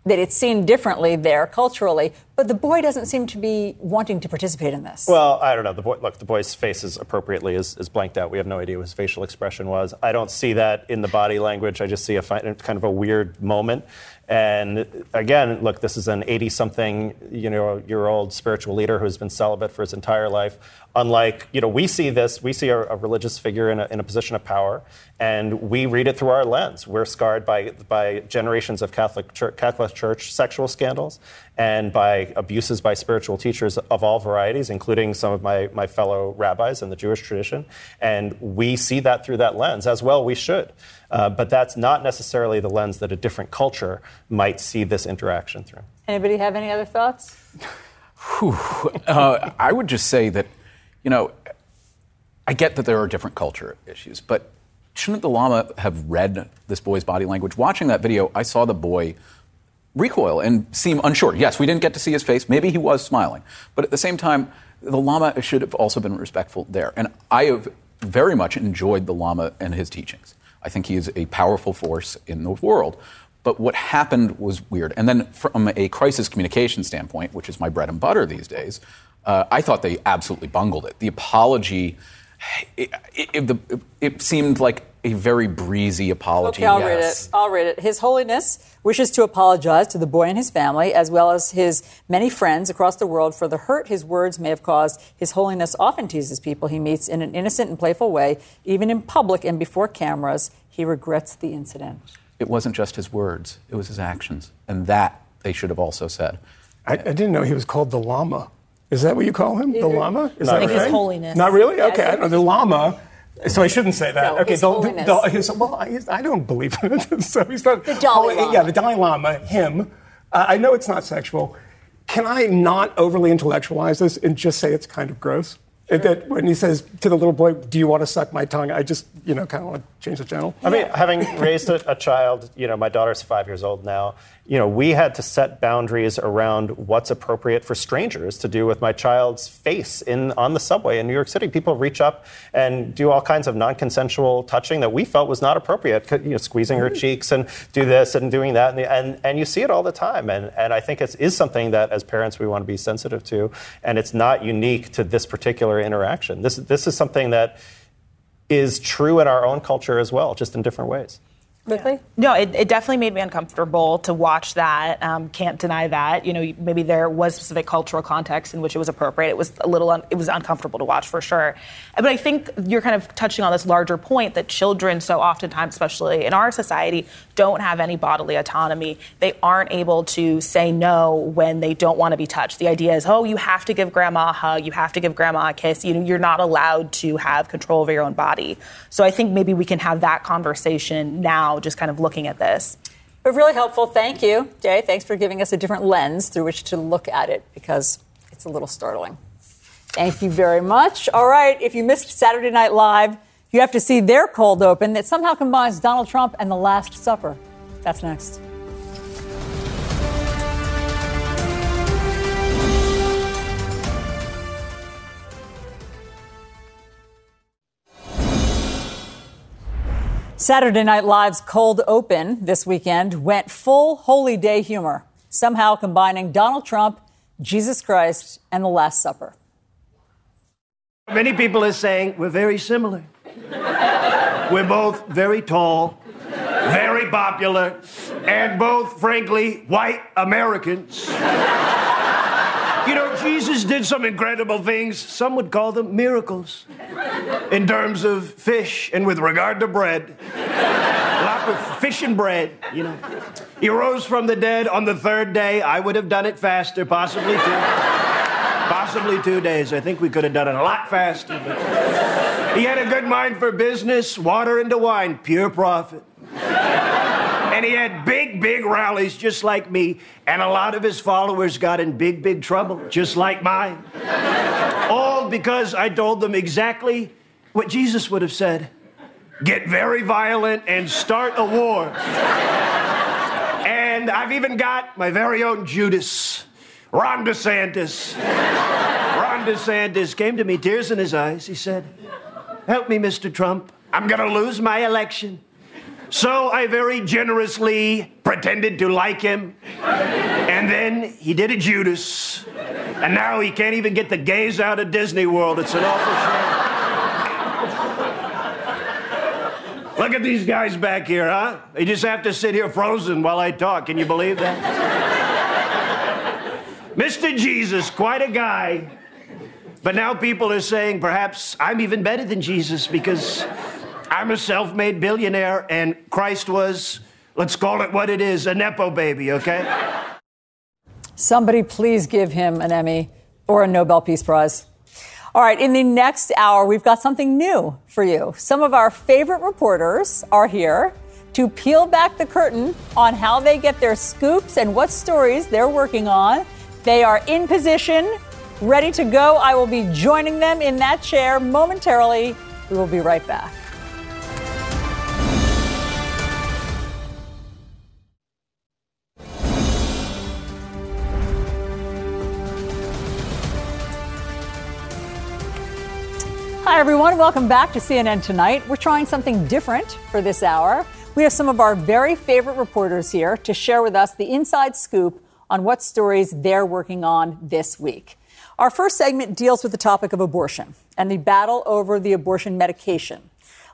Speaker 1: that it's seen differently there culturally, but the boy doesn't seem to be wanting to participate in this.
Speaker 5: Well, I don't know. The boy, look, the boy's face is appropriately is, is blanked out. We have no idea what his facial expression was. I don't see that in the body language. I just see a kind of a weird moment. And again, look, this is an 80-something, you know, year old spiritual leader who's been celibate for his entire life. Unlike, you know, we see this, we see a, a religious figure in a, in a, position of power, and we read it through our lens. We're scarred by, by generations of Catholic Church, Catholic Church sexual scandals and by abuses by spiritual teachers of all varieties, including some of my, my fellow rabbis in the Jewish tradition. And we see that through that lens, as well we should. Uh, but that's not necessarily the lens that a different culture might see this interaction through.
Speaker 1: Anybody have any other thoughts?
Speaker 7: uh, I would just say that you know, I get that there are different culture issues, but shouldn't the Lama have read this boy's body language? Watching that video, I saw the boy recoil and seem unsure. Yes, we didn't get to see his face. Maybe he was smiling. But at the same time, the Lama should have also been respectful there. And I have very much enjoyed the Lama and his teachings. I think he is a powerful force in the world. But what happened was weird. And then, from a crisis communication standpoint, which is my bread and butter these days, uh, I thought they absolutely bungled it. The apology, it, it, it, it, seemed like a very breezy apology.
Speaker 1: Okay, I'll
Speaker 7: yes.
Speaker 1: read it. I'll read it. His Holiness wishes to apologize to the boy and his family, as well as his many friends across the world, for the hurt his words may have caused. His Holiness often teases people he meets in an innocent and playful way, even in public and before cameras. He regrets the incident.
Speaker 7: It wasn't just his words; it was his actions, and that they should have also said.
Speaker 8: I, I didn't know he was called the Lama. Is that what you call him? The Lama? Is
Speaker 4: Not
Speaker 8: that
Speaker 4: His Holiness.
Speaker 8: Not really?
Speaker 1: Yeah,
Speaker 8: okay, I know the Lama. So I shouldn't say that.
Speaker 1: No,
Speaker 8: okay,
Speaker 1: His
Speaker 8: the,
Speaker 1: Holiness.
Speaker 8: the, his, well, I, I don't believe in it. *laughs* so he's not.
Speaker 1: The Dalai Lama.
Speaker 8: Yeah, the Dalai Lama, him. Uh, I know it's not sexual. Can I not overly intellectualize this and just say it's kind of gross? That when he says to the little boy, "Do you want to suck my tongue?" I just, you know, kind of want to change the channel.
Speaker 5: I mean, having *laughs* raised a, a, child, you know, my daughter's five years old now. You know, we had to set boundaries around what's appropriate for strangers to do with my child's face in on the subway in New York City. People reach up and do all kinds of non-consensual touching that we felt was not appropriate. You know, squeezing her mm. cheeks and do this and doing that, and and, and you see it all the time. And and I think it is something that as parents we want to be sensitive to, and it's not unique to this particular interaction. This this is something that is true in our own culture as well, just in different ways.
Speaker 1: Quickly?
Speaker 4: No, it, it, definitely made me uncomfortable to watch that. Um, can't deny that. You know, maybe there was specific cultural context in which it was appropriate. It was a little, un- it was uncomfortable to watch for sure. But I think you're kind of touching on this larger point that children, so oftentimes, especially in our society, don't have any bodily autonomy. They aren't able to say no when they don't want to be touched. The idea is, oh, you have to give grandma a hug, you have to give grandma a kiss. You know, you're not allowed to have control over your own body. So I think maybe we can have that conversation now, just kind of looking at this.
Speaker 1: But really helpful. Thank you, Jay. Thanks for giving us a different lens through which to look at it because it's a little startling. Thank you very much. All right, if you missed Saturday Night Live, you have to see their cold open that somehow combines Donald Trump and The Last Supper. That's next. Saturday Night Live's cold open this weekend went full holy day humor, somehow combining Donald Trump, Jesus Christ, and the Last Supper.
Speaker 11: Many people are saying we're very similar. we're both very tall, very popular, and both, frankly, white Americans. Jesus did some incredible things. Some would call them miracles in terms of fish and with regard to bread. A lot of fish and bread, you know. He rose from the dead on the third day. I would have done it faster, possibly two. possibly two days. I think we could have done it a lot faster. But he had a good mind for business, water into wine, pure profit. And he had big, big rallies just like me, and a lot of his followers got in big, big trouble, just like mine. All because I told them exactly what Jesus would have said get very violent and start a war. and I've even got my very own Judas, Ron DeSantis. Ron DeSantis came to me, tears in his eyes. He said, Help me, Mr. Trump. I'm going to lose my election. So I very generously pretended to like him. And then he did a Judas. And now he can't even get the gays out of Disney World. It's an awful shame. Look at these guys back here, huh? They just have to sit here frozen while I talk. Can you believe that? Mr. Jesus, quite a guy. But now people are saying perhaps I'm even better than Jesus because I'm a self made billionaire and Christ was, let's call it what it is, a Nepo baby, okay?
Speaker 1: Somebody please give him an Emmy or a Nobel Peace Prize. All right, in the next hour, we've got something new for you. Some of our favorite reporters are here to peel back the curtain on how they get their scoops and what stories they're working on. They are in position, ready to go. I will be joining them in that chair momentarily. We will be right back. Hi, everyone. Welcome back to CNN Tonight. We're trying something different for this hour. We have some of our very favorite reporters here to share with us the inside scoop on what stories they're working on this week. Our first segment deals with the topic of abortion and the battle over the abortion medication.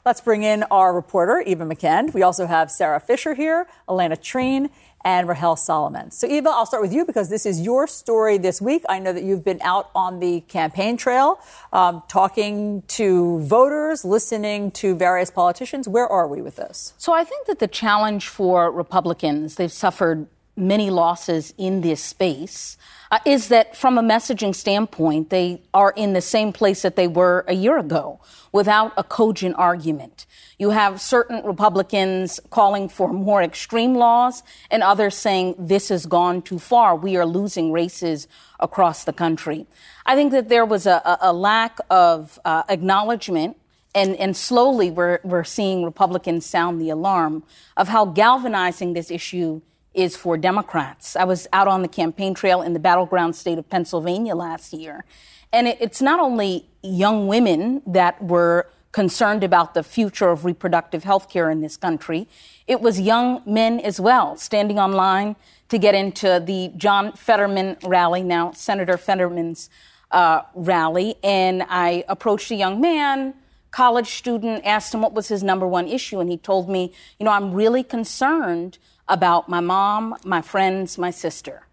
Speaker 1: Let's bring in our reporter, Eva McKend. We also have Sara Fischer here, Alayna Treene, and Rahel Solomon. So, Eva, I'll start with you because this is your story this week. I know that you've been out on the campaign trail, um, talking to voters, listening to various politicians. Where are we with this?
Speaker 12: So, I think that the challenge for Republicans, they've suffered many losses in this space. Uh, is that from a messaging standpoint, they are in the same place that they were a year ago without a cogent argument. You have certain Republicans calling for more extreme laws and others saying this has gone too far. We are losing races across the country. I think that there was a, a lack of uh, acknowledgement and, and slowly we're, we're seeing Republicans sound the alarm of how galvanizing this issue is for Democrats. I was out on the campaign trail in the battleground state of Pennsylvania last year. And it, it's not only young women that were concerned about the future of reproductive health care in this country. It was young men as well standing online to get into the John Fetterman rally, now Senator Fetterman's uh, rally. And I approached a young man, college student, asked him what was his number one issue. And he told me, you know, I'm really concerned about my mom, my friends, my sister.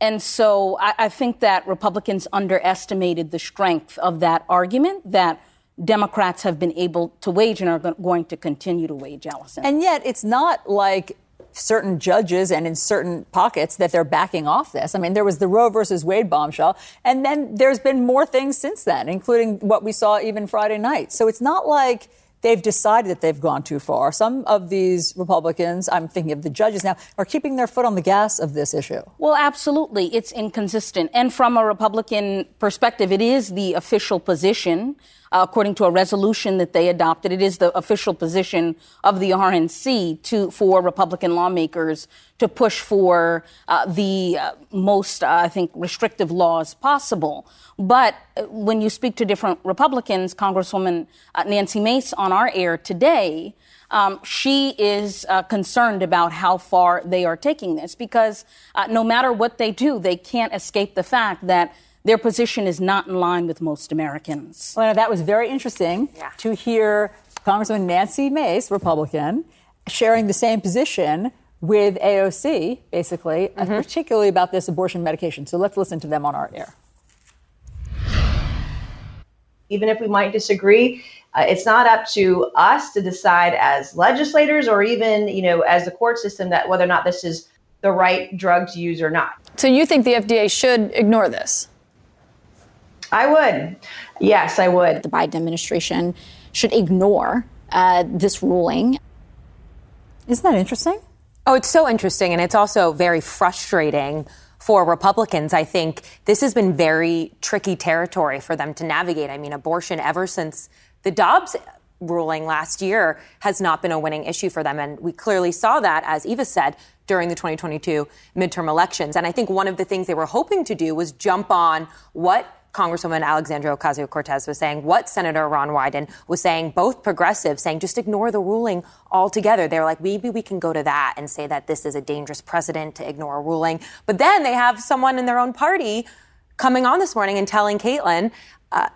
Speaker 12: And so I, I think that Republicans underestimated the strength of that argument that Democrats have been able to wage and are going to continue to wage, Alisyn.
Speaker 1: And yet, it's not like certain judges and in certain pockets that they're backing off this. I mean, there was the Roe versus Wade bombshell, and then there's been more things since then, including what we saw even Friday night. So it's not like they've decided that they've gone too far. Some of these Republicans, I'm thinking of the judges now, are keeping their foot on the gas of this issue.
Speaker 12: Well, absolutely. It's inconsistent. And from a Republican perspective, it is the official position uh, according to a resolution that they adopted. It is the official position of the RNC to for Republican lawmakers to push for uh, the uh, most, uh, I think, restrictive laws possible. But uh, when you speak to different Republicans, Congresswoman uh, Nancy Mace on our air today. Um, she is uh, concerned about how far they are taking this because uh, no matter what they do, they can't escape the fact that their position is not in line with most Americans.
Speaker 1: Well, that was very interesting yeah. to hear Congressman Nancy Mace, Republican, sharing the same position with AOC, basically, mm-hmm. particularly about this abortion medication. So let's listen to them on our air.
Speaker 13: Even if we might disagree, uh, it's not up to us to decide as legislators or even, you know, as the court system that whether or not this is the right drug to use or not.
Speaker 14: So you think the FDA should ignore this?
Speaker 13: I would. Yes, I would.
Speaker 15: The Biden administration
Speaker 12: should ignore uh, this ruling.
Speaker 1: Isn't that interesting?
Speaker 15: Oh, it's so interesting. And it's also very frustrating for Republicans. I think this has been very tricky territory for them to navigate. I mean, abortion, ever since the Dobbs ruling last year, has not been a winning issue for them. And we clearly saw that, as Eva said, during the 2022 midterm elections. And I think one of the things they were hoping to do was jump on what Congresswoman Alexandria Ocasio Cortez was saying, what Senator Ron Wyden was saying, both progressives saying, just ignore the ruling altogether. They're like, maybe we can go to that and say that this is a dangerous precedent to ignore a ruling. But then they have someone in their own party coming on this morning and telling Kaitlan, uh,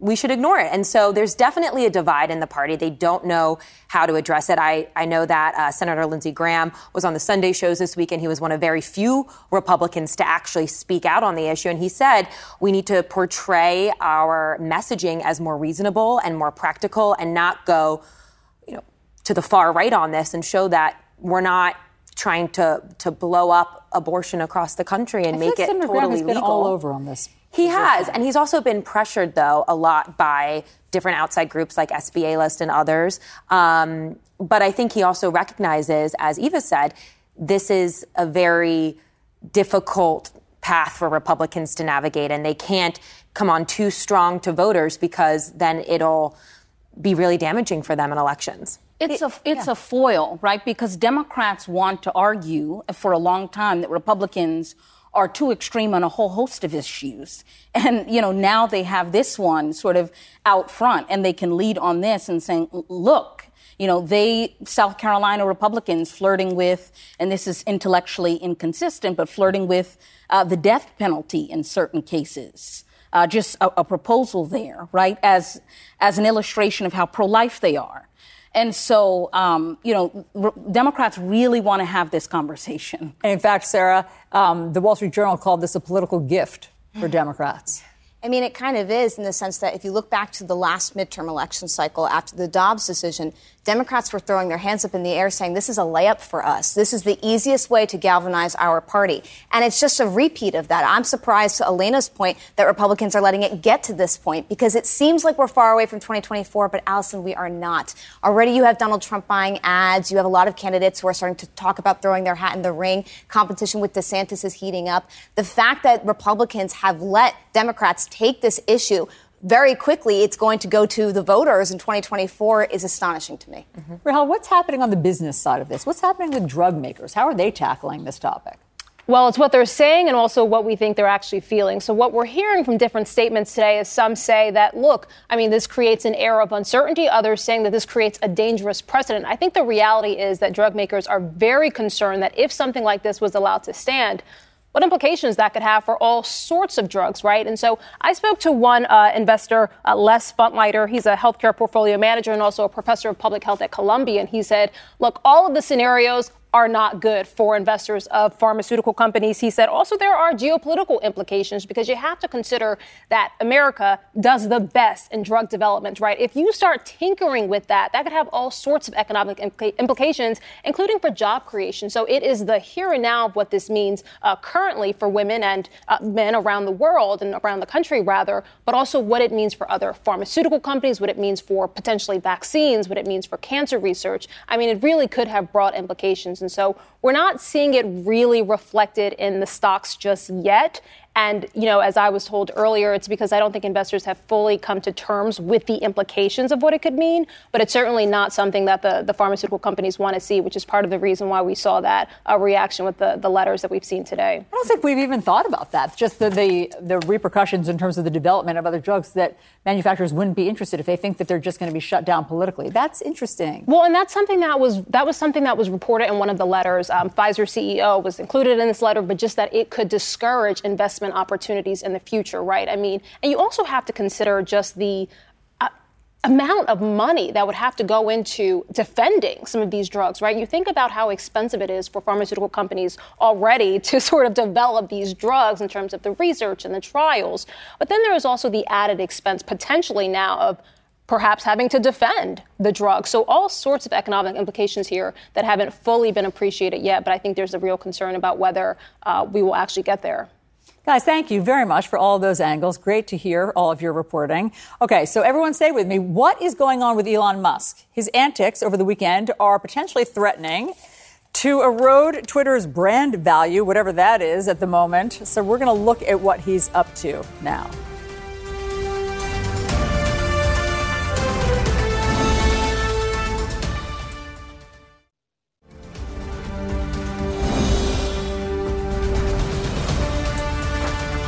Speaker 15: we should ignore it. And so there's definitely a divide in the party. They don't know how to address it. I, I know that uh, Senator Lindsey Graham was on the Sunday shows this week, and he was one of very few Republicans to actually speak out on the issue. And he said we need to portray our messaging as more reasonable and more practical and not go, you know, to the far right on this and show that we're not trying to, to blow up abortion across the country and make
Speaker 1: like
Speaker 15: it
Speaker 1: Senator
Speaker 15: totally
Speaker 1: Graham has been
Speaker 15: legal.
Speaker 1: all over on this.
Speaker 15: He has, and he's also been pressured, though, a lot by different outside groups like SBA List and others. Um, but I think he also recognizes, as Eva said, this is a very difficult path for Republicans to navigate, and they can't come on too strong to voters because then it'll be really damaging for them in elections.
Speaker 12: It's a it's a foil, right? Because Democrats want to argue for a long time that Republicans are too extreme on a whole host of issues. And, you know, now they have this one sort of out front and they can lead on this and saying, look, you know, they, South Carolina Republicans flirting with, and this is intellectually inconsistent, but flirting with uh, the death penalty in certain cases. Uh, just a, a proposal there, right? As, as an illustration of how pro-life they are. And so, um, you know, r- Democrats really want to have this conversation.
Speaker 1: And in fact, Sara, um, the Wall Street Journal called this a political gift for *sighs* Democrats.
Speaker 16: I mean, it kind of is in the sense that if you look back to the last midterm election cycle after the Dobbs decision, Democrats were throwing their hands up in the air saying, This is a layup for us. This is the easiest way to galvanize our party. And it's just a repeat of that. I'm surprised, to Alayna's point, that Republicans are letting it get to this point because it seems like we're far away from 2024, but Alisyn, we are not. Already you have Donald Trump buying ads. You have a lot of candidates who are starting to talk about throwing their hat in the ring. Competition with DeSantis is heating up. The fact that Republicans have let Democrats take this issue very quickly it's going to go to the voters in 2024 is astonishing to me.
Speaker 1: Mm-hmm. Rahel, what's happening on the business side of this? What's happening with drug makers? How are they tackling this topic?
Speaker 14: Well, it's what they're saying and also what we think they're actually feeling. So, what we're hearing from different statements today is some say that, look, I mean, this creates an air of uncertainty. Others saying that this creates a dangerous precedent. I think the reality is that drug makers are very concerned that if something like this was allowed to stand, what implications that could have for all sorts of drugs, right? And so I spoke to one uh, investor, uh, Les Funtleyder. He's a healthcare portfolio manager and also a professor of public health at Columbia. And he said, look, all of the scenarios are not good for investors of pharmaceutical companies. He said also there are geopolitical implications because you have to consider that America does the best in drug development, right? If you start tinkering with that, that could have all sorts of economic impl- implications, including for job creation. So it is the here and now of what this means uh, currently for women and uh, men around the world and around the country, rather, but also what it means for other pharmaceutical companies, what it means for potentially vaccines, what it means for cancer research. I mean, it really could have broad implications. And so we're not seeing it really reflected in the stocks just yet. And, you know, as I was told earlier, it's because I don't think investors have fully come to terms with the implications of what it could mean. But it's certainly not something that the, the pharmaceutical companies want to see, which is part of the reason why we saw that uh, reaction with the, the letters that we've seen today.
Speaker 1: I don't think we've even thought about that. Just the, the, the repercussions in terms of the development of other drugs that manufacturers wouldn't be interested if they think that they're just going to be shut down politically. That's interesting.
Speaker 14: Well, and that's something that was that was something that was reported in one of the letters. Um, Pfizer CEO was included in this letter, but just that it could discourage investment opportunities in the future, right? I mean, and you also have to consider just the uh, amount of money that would have to go into defending some of these drugs, right? You think about how expensive it is for pharmaceutical companies already *laughs* to sort of develop these drugs in terms of the research and the trials. But then there is also the added expense potentially now of perhaps having to defend the drug. So all sorts of economic implications here that haven't fully been appreciated yet. But I think there's a real concern about whether uh, we will actually get there.
Speaker 1: Guys, thank you very much for all of those angles. Great to hear all of your reporting. Okay, so everyone stay with me. What is going on with Elon Musk? His antics over the weekend are potentially threatening to erode Twitter's brand value, whatever that is at the moment. So we're going to look at what he's up to now.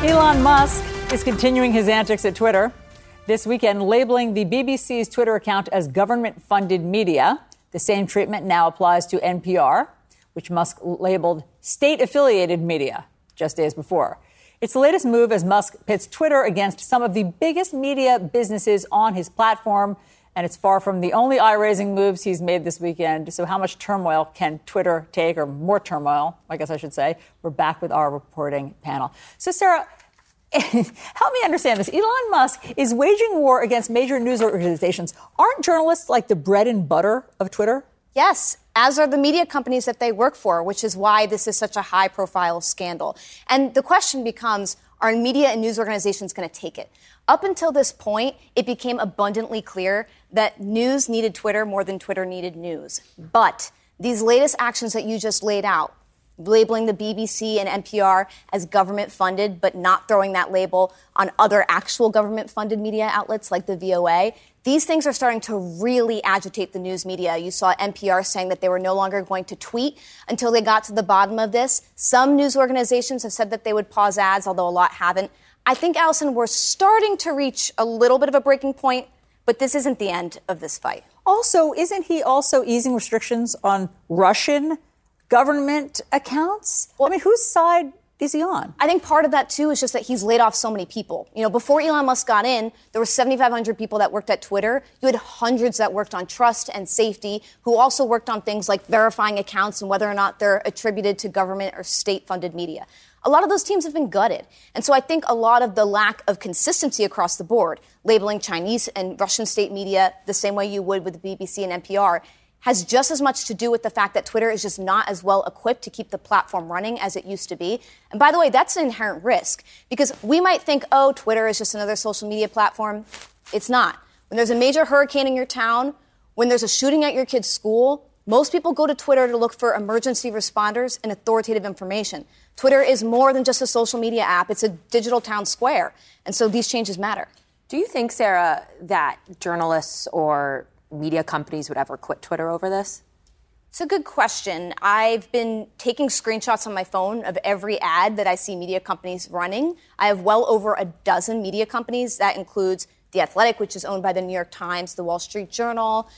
Speaker 1: Elon Musk is continuing his antics at Twitter. This weekend, labeling the BBC's Twitter account as government funded media. The same treatment now applies to NPR, which Musk labeled state affiliated media just days before. It's the latest move as Musk pits Twitter against some of the biggest media businesses on his platform. And it's far from the only eye raising moves he's made this weekend. So, how much turmoil can Twitter take, or more turmoil, I guess I should say? We're back with our reporting panel. So, Sara, *laughs* help me understand this. Elon Musk is waging war against major news organizations. Aren't journalists like the bread and butter of Twitter?
Speaker 16: Yes, as are the media companies that they work for, which is why this is such a high profile scandal. And the question becomes are media and news organizations going to take it? Up until this point, it became abundantly clear that news needed Twitter more than Twitter needed news. But these latest actions that you just laid out, labeling the BBC and NPR as government funded, but not throwing that label on other actual government funded media outlets like the VOA. These things are starting to really agitate the news media. You saw NPR saying that they were no longer going to tweet until they got to the bottom of this. Some news organizations have said that they would pause ads, although a lot haven't. I think, Alisyn, we're starting to reach a little bit of a breaking point, but this isn't the end of this fight.
Speaker 1: Also, isn't he also easing restrictions on Russian government accounts? Well, I mean, whose side is he on?
Speaker 16: I think part of that too is just that he's laid off so many people. You know, before Elon Musk got in, there were 7,500 people that worked at Twitter. You had hundreds that worked on trust and safety, who also worked on things like verifying accounts and whether or not they're attributed to government or state-funded media. A lot of those teams have been gutted. And so I think a lot of the lack of consistency across the board, labeling Chinese and Russian state media the same way you would with the BBC and NPR, has just as much to do with the fact that Twitter is just not as well equipped to keep the platform running as it used to be. And by the way, that's an inherent risk because we might think, oh, Twitter is just another social media platform. It's not. When there's a major hurricane in your town, when there's a shooting at your kid's school, most people go to Twitter to look for emergency responders and authoritative information. Twitter is more than just a social media app, it's a digital town square. And so these changes matter.
Speaker 15: Do you think, Sara, that journalists or media companies would ever quit Twitter over this?
Speaker 16: It's a good question. I've been taking screenshots on my phone of every ad that I see media companies running. I have well over a dozen media companies. That includes The Athletic, which is owned by the New York Times, The Wall Street Journal,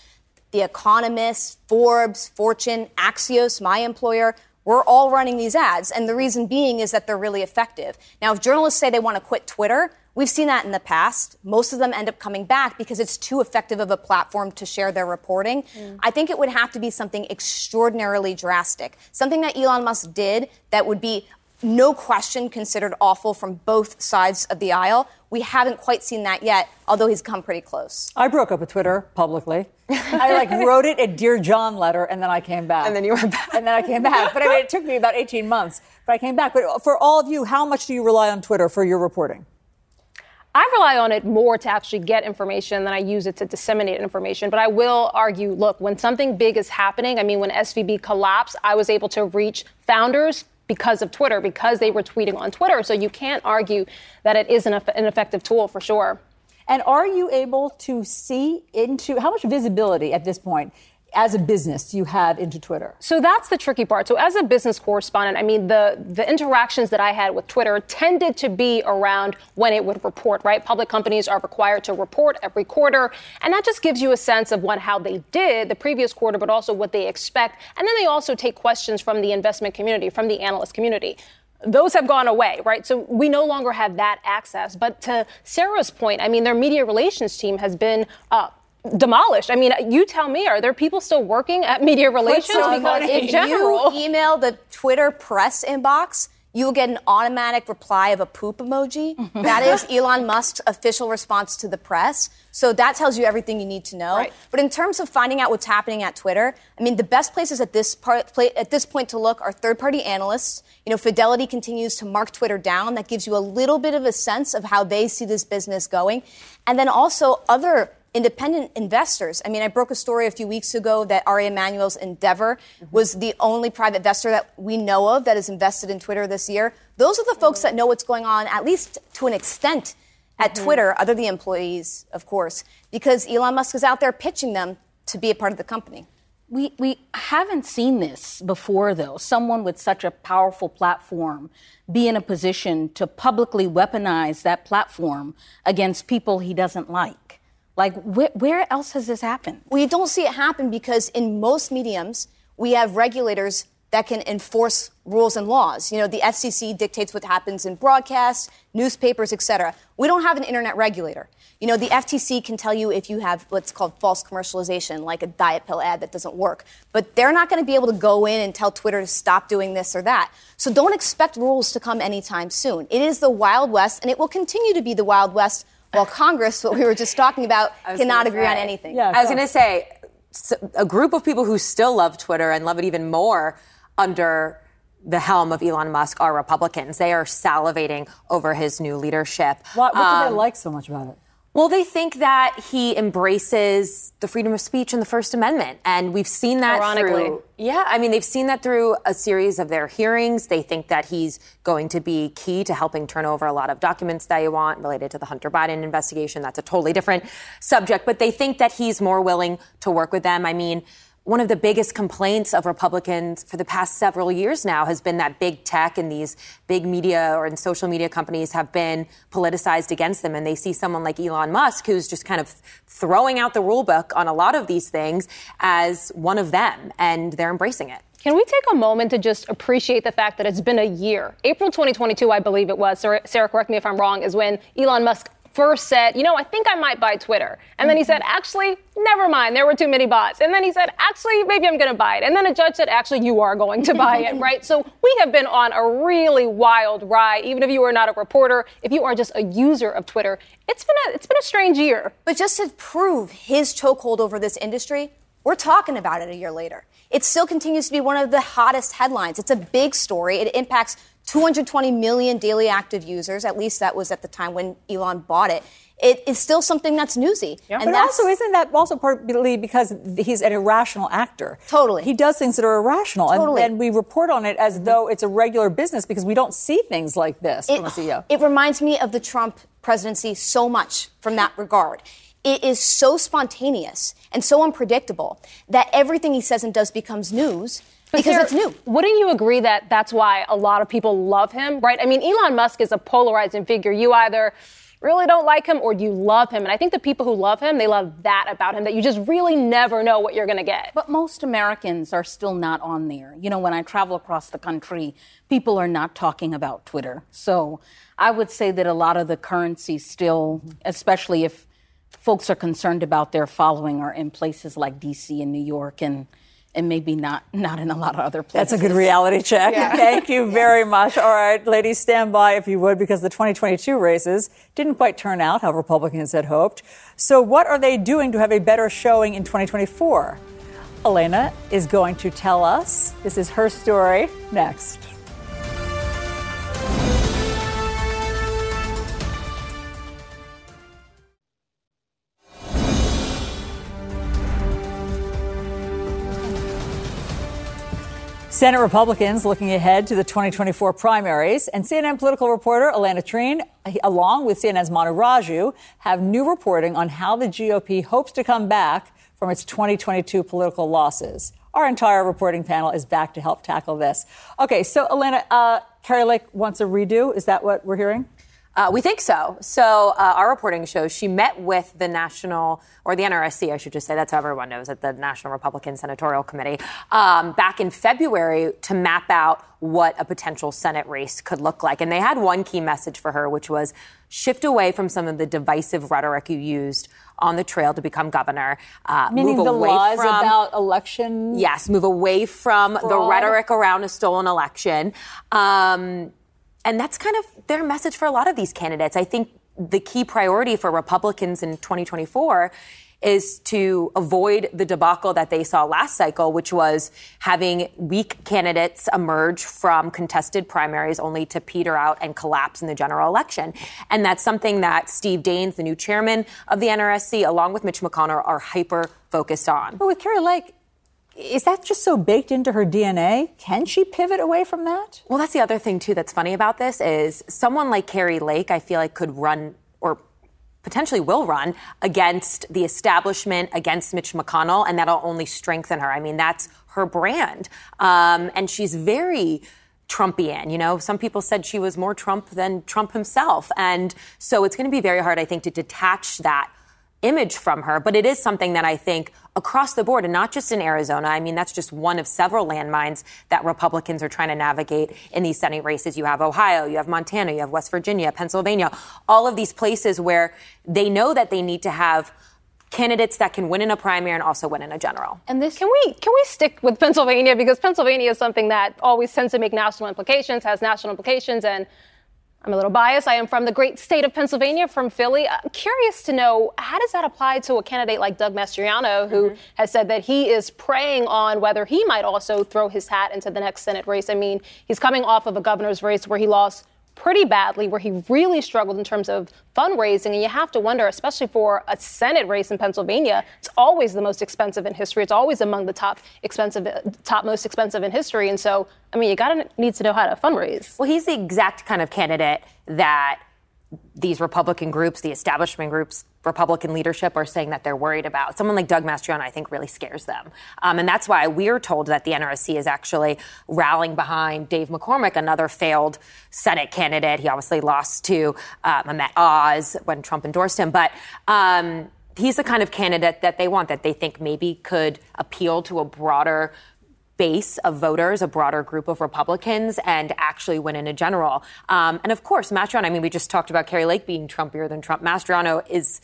Speaker 16: The Economist, Forbes, Fortune, Axios, my employer. We're all running these ads. And the reason being is that they're really effective. Now, if journalists say they want to quit Twitter, We've seen that in the past. Most of them end up coming back because it's too effective of a platform to share their reporting. Mm. I think it would have to be something extraordinarily drastic, something that Elon Musk did that would be no question considered awful from both sides of the aisle. We haven't quite seen that yet, although he's come pretty close.
Speaker 1: I broke up with Twitter publicly. I like *laughs* wrote it a Dear John letter, and then I came back.
Speaker 15: And then you went back.
Speaker 1: And then I came back. But I mean, it took me about 18 months. But I came back. But for all of you, how much do you rely on Twitter for your reporting?
Speaker 14: I rely on it more to actually get information than I use it to disseminate information. But I will argue look, when something big is happening, I mean, when SVB collapsed, I was able to reach founders because of Twitter, because they were tweeting on Twitter. So you can't argue that it isn't an effective tool for sure.
Speaker 1: And are you able to see into how much visibility at this point as a business you have into Twitter?
Speaker 14: So that's the tricky part. So as a business correspondent, I mean the the interactions that I had with Twitter tended to be around when it would report, right? Public companies are required to report every quarter, and that just gives you a sense of what how they did the previous quarter, but also what they expect. And then they also take questions from the investment community, from the analyst community those have gone away, right? So we no longer have that access. But to Sara's point, I mean, their media relations team has been uh, demolished. I mean, you tell me, are there people still working at media relations?
Speaker 16: because if you email the Twitter press inbox, you will get an automatic reply of a poop emoji. *laughs* that is Elon Musk's official response to the press. So that tells you everything you need to know.
Speaker 14: Right.
Speaker 16: But in terms of finding out what's happening at Twitter, I mean, the best places at this part, at this point to look are third-party analysts. You know, Fidelity continues to mark Twitter down. That gives you a little bit of a sense of how they see this business going, and then also other independent investors. I mean, I broke a story a few weeks ago that Ari Emanuel's Endeavor mm-hmm. was the only private investor that we know of that is invested in Twitter this year. Those are the folks that know what's going on, at least to an extent, at mm-hmm. Twitter, other than the employees, of course, because Elon Musk is out there pitching them to be a part of the company.
Speaker 12: We, we haven't seen this before, though. Someone with such a powerful platform be in a position to publicly weaponize that platform against people he doesn't like. Like, where, where else has this happened?
Speaker 16: We don't see it happen because in most mediums, we have regulators that can enforce rules and laws. You know, the FCC dictates what happens in broadcasts, newspapers, et cetera. We don't have an internet regulator. You know, the FTC can tell you if you have what's called false commercialization, like a diet pill ad that doesn't work. But they're not going to be able to go in and tell Twitter to stop doing this or that. So don't expect rules to come anytime soon. It is the Wild West, and it will continue to be the Wild West while Congress, what we were just talking about, cannot
Speaker 15: gonna
Speaker 16: agree on
Speaker 15: say.
Speaker 16: anything.
Speaker 15: I was going to say a group of people who still love Twitter and love it even more under the helm of Elon Musk are Republicans. They are salivating over his new leadership.
Speaker 1: What, what do
Speaker 15: Um,
Speaker 1: they like so much about it?
Speaker 15: Well, they think that he embraces the freedom of speech and the First Amendment, and we've seen that
Speaker 14: Ironically.
Speaker 15: through. Yeah, I mean, they've seen that through a series of their hearings. They think that he's going to be key to helping turn over a lot of documents that you want related to the Hunter Biden investigation. That's a totally different subject, but they think that he's more willing to work with them. I mean. One of the biggest complaints of Republicans for the past several years now has been that big tech and these big media or social media companies have been politicized against them. And they see someone like Elon Musk, who's just kind of throwing out the rule book on a lot of these things, as one of them. And they're embracing it.
Speaker 14: Can we take a moment to just appreciate the fact that it's been a year? April 2022, I believe it was. Sara, correct me if I'm wrong, is when Elon Musk first said, you know, I think I might buy Twitter. And then he said, actually, never mind, there were too many bots. And then he said, actually, maybe I'm going to buy it. And then a judge said, actually, you are going to buy it, *laughs* right? So we have been on a really wild ride, even if you are not a reporter, if you are just a user of Twitter. It's been a, it's been a strange year.
Speaker 16: But just to prove his chokehold over this industry, we're talking about it a year later. It still continues to be one of the hottest headlines. It's a big story. It impacts 220 million daily active users. At least that was at the time when Elon bought it. It is still something that's newsy.
Speaker 1: And but also, isn't that also partly because he's an irrational actor?
Speaker 16: Totally.
Speaker 1: He does things that are irrational.
Speaker 16: Totally.
Speaker 1: And, and we report on it as mm-hmm. though it's a regular business because we don't see things like this from a CEO.
Speaker 16: It reminds me of the Trump presidency so much from that regard. It is so spontaneous and so unpredictable that everything he says and does becomes news because
Speaker 14: Sara,
Speaker 16: it's new.
Speaker 14: Wouldn't you agree that that's why a lot of people love him, right? I mean, Elon Musk is a polarizing figure. You either really don't like him or you love him. And I think the people who love him, they love that about him, that you just really never know what you're going to get.
Speaker 12: But most Americans are still not on there. You know, when I travel across the country, people are not talking about Twitter. So I would say that a lot of the currency still, especially if folks are concerned about their following, are in places like DC and New York and and maybe not not in a lot of other places.
Speaker 1: That's a good reality check.
Speaker 12: Yeah. *laughs*
Speaker 1: Thank you very much. All right, ladies, stand by if you would, because the 2022 races didn't quite turn out how Republicans had hoped. So, what are they doing to have a better showing in 2024? Alayna is going to tell us. This is her story next. Senate Republicans looking ahead to the 2024 primaries, and CNN political reporter Alayna Treene, along with CNN's Manu Raju, have new reporting on how the GOP hopes to come back from its 2022 political losses. Our entire reporting panel is back to help tackle this. Okay, so Alayna, uh, Kari Lake wants a redo. Is that what we're hearing?
Speaker 15: Uh, we think so. So uh, our reporting shows she met with the national, or the NRSC, I should just say, that's how everyone knows it, the National Republican Senatorial Committee, um, back in February to map out what a potential Senate race could look like. And they had one key message for her, which was shift away from some of the divisive rhetoric you used on the trail to become governor. Uh,
Speaker 1: Meaning
Speaker 15: move
Speaker 1: the
Speaker 15: away
Speaker 1: lies
Speaker 15: from,
Speaker 1: about election?
Speaker 15: Yes, move away from the rhetoric around a stolen election. Um, And that's kind of their message for a lot of these candidates. I think the key priority for Republicans in 2024 is to avoid the debacle that they saw last cycle, which was having weak candidates emerge from contested primaries only to peter out and collapse in the general election. And that's something that Steve Daines, the new chairman of the NRSC, along with Mitch McConnell, are hyper focused on.
Speaker 1: But with Kari Lake, is that just so baked into her DNA? Can she pivot away from that?
Speaker 15: Well, that's the other thing too that's funny about this is someone like Kari Lake, I feel like could run or potentially will run against the establishment, against Mitch McConnell, and that'll only strengthen her. I mean, that's her brand. Um, and she's very Trumpian. You know, some people said she was more Trump than Trump himself. And so it's going to be very hard, I think, to detach that image from her, but it is something that I think across the board, and not just in Arizona. I mean, that's just one of several landmines that Republicans are trying to navigate in these Senate races. You have Ohio, you have Montana, you have West Virginia, Pennsylvania, all of these places where they know that they need to have candidates that can win in a primary and also win in a general.
Speaker 14: And this can we can we stick with Pennsylvania because Pennsylvania is something that always tends to make national implications, has national implications, and I'm a little biased. I am from the great state of Pennsylvania, from Philly. I'm curious to know how does that apply to a candidate like Doug Mastriano, who mm-hmm. has said that he is praying on whether he might also throw his hat into the next Senate race. I mean, he's coming off of a governor's race where he lost pretty badly, where he really struggled in terms of fundraising. And you have to wonder, especially for a Senate race in Pennsylvania, it's always the most expensive in history. It's always among the top expensive, top most expensive in history. And so, I mean, you gotta need to know how to fundraise.
Speaker 15: Well, he's the exact kind of candidate that these Republican groups, the establishment groups, Republican leadership are saying that they're worried about. Someone like Doug Mastriano, I think, really scares them. Um, and that's why we're told that the NRSC is actually rallying behind Dave McCormick, another failed Senate candidate. He obviously lost to uh, Mehmet Oz when Trump endorsed him. But um, he's the kind of candidate that they want, that they think maybe could appeal to a broader base of voters, a broader group of Republicans, and actually win in a general. Um, and of course, Mastriano, I mean, we just talked about Kari Lake being Trumpier than Trump. Mastriano is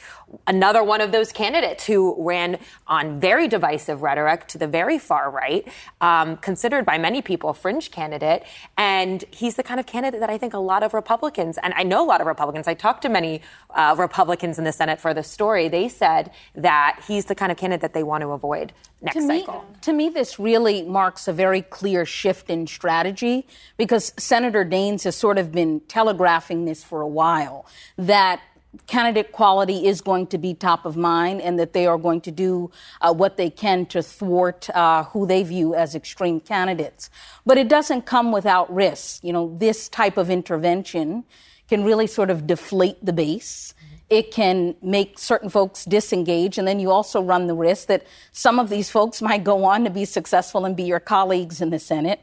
Speaker 15: another one of those candidates who ran on very divisive rhetoric to the very far right, um, considered by many people a fringe candidate. And he's the kind of candidate that I think a lot of Republicans, and I know a lot of Republicans, I talked to many uh, Republicans in the Senate for this story, they said that he's the kind of candidate that they want to avoid next
Speaker 12: to
Speaker 15: cycle.
Speaker 12: Me, to me, this really marks a very clear shift in strategy because Senator Daines has sort of been telegraphing this for a while that candidate quality is going to be top of mind and that they are going to do uh, what they can to thwart uh, who they view as extreme candidates. But it doesn't come without risk. You know, this type of intervention can really sort of deflate the base it can make certain folks disengage. And then you also run the risk that some of these folks might go on to be successful and be your colleagues in the Senate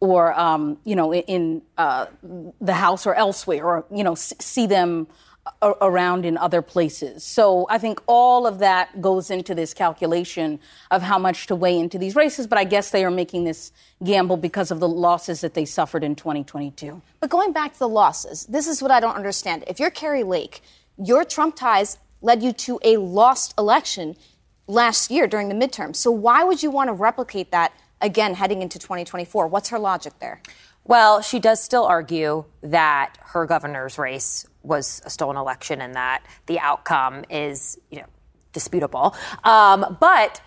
Speaker 12: or, um, you know, in uh, the House or elsewhere, or, you know, see them around in other places. So I think all of that goes into this calculation of how much to weigh into these races. But I guess they are making this gamble because of the losses that they suffered in 2022.
Speaker 16: But going back to the losses, this is what I don't understand. If you're Kari Lake, your Trump ties led you to a lost election last year during the midterm. So why would you want to replicate that again heading into 2024? What's her logic there?
Speaker 15: Well, she does still argue that her governor's race was a stolen election and that the outcome is, you know, disputable. Um, but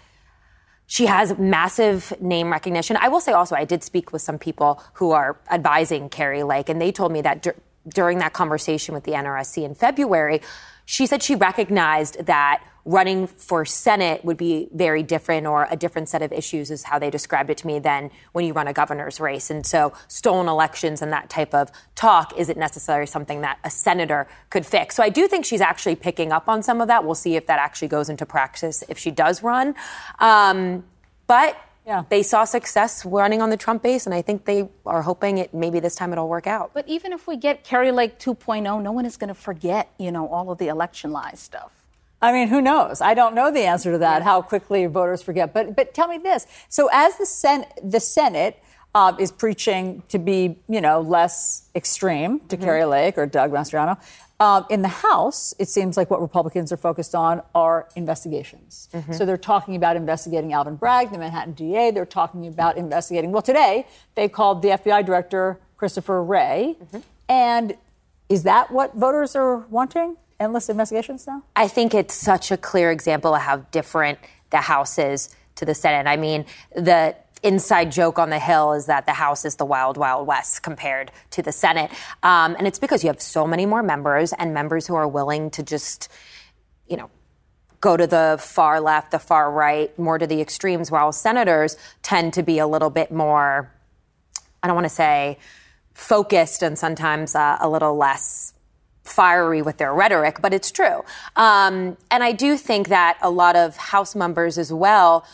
Speaker 15: she has massive name recognition. I will say also, I did speak with some people who are advising Kari Lake, and they told me that during that conversation with the NRSC in February, she said she recognized that running for Senate would be very different or a different set of issues, is how they described it to me, than when you run a governor's race. And so stolen elections and that type of talk isn't necessarily something that a senator could fix. So I do think she's actually picking up on some of that. We'll see if that actually goes into practice if she does run. Um, but yeah. They saw success running on the Trump base, and I think they are hoping it maybe this time it'll work out.
Speaker 12: But even if we get Kari Lake 2.0, no one is going to forget, you know, all of the election lies stuff.
Speaker 1: I mean, who knows? I don't know the answer to that. How quickly voters forget. But but tell me this. So as the Sen- the Senate uh, is preaching to be, you know, less extreme to mm-hmm. Kari Lake or Doug Mastriano, um, in the House, it seems like what Republicans are focused on are investigations. Mm-hmm. So they're talking about investigating Alvin Bragg, the Manhattan DA. They're talking about investigating. Well, today they called the FBI director Christopher Wray mm-hmm. And is that what voters are wanting? Endless investigations now?
Speaker 15: I think it's such a clear example of how different the House is to the Senate. I mean, the inside joke on the Hill is that the House is the wild, wild west compared to the Senate. Um, and it's because you have so many more members and members who are willing to just, you know, go to the far left, the far right, more to the extremes, while senators tend to be a little bit more, I don't want to say focused and sometimes uh, a little less fiery with their rhetoric, but it's true. Um, and I do think that a lot of House members as well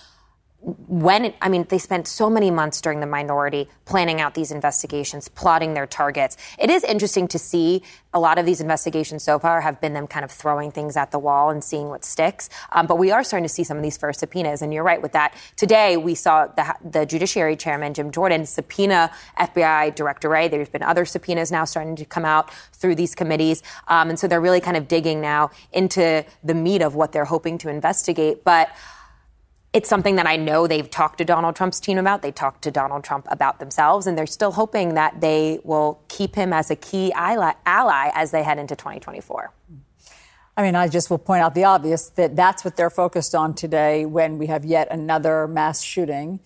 Speaker 15: when it, I mean, they spent so many months during the minority planning out these investigations, plotting their targets. It is interesting to see a lot of these investigations so far have been them kind of throwing things at the wall and seeing what sticks. Um, but we are starting to see some of these first subpoenas, and you're right with that. Today, we saw the, the Judiciary Chairman Jim Jordan subpoena FBI Director Wray. There's been other subpoenas now starting to come out through these committees, um, and so they're really kind of digging now into the meat of what they're hoping to investigate. But it's something that I know they've talked to Donald Trump's team about. They talked to Donald Trump about themselves, and they're still hoping that they will keep him as a key ally, as they head into 2024.
Speaker 1: I mean, I just will point out the obvious that that's what they're focused on today when we have yet another mass shooting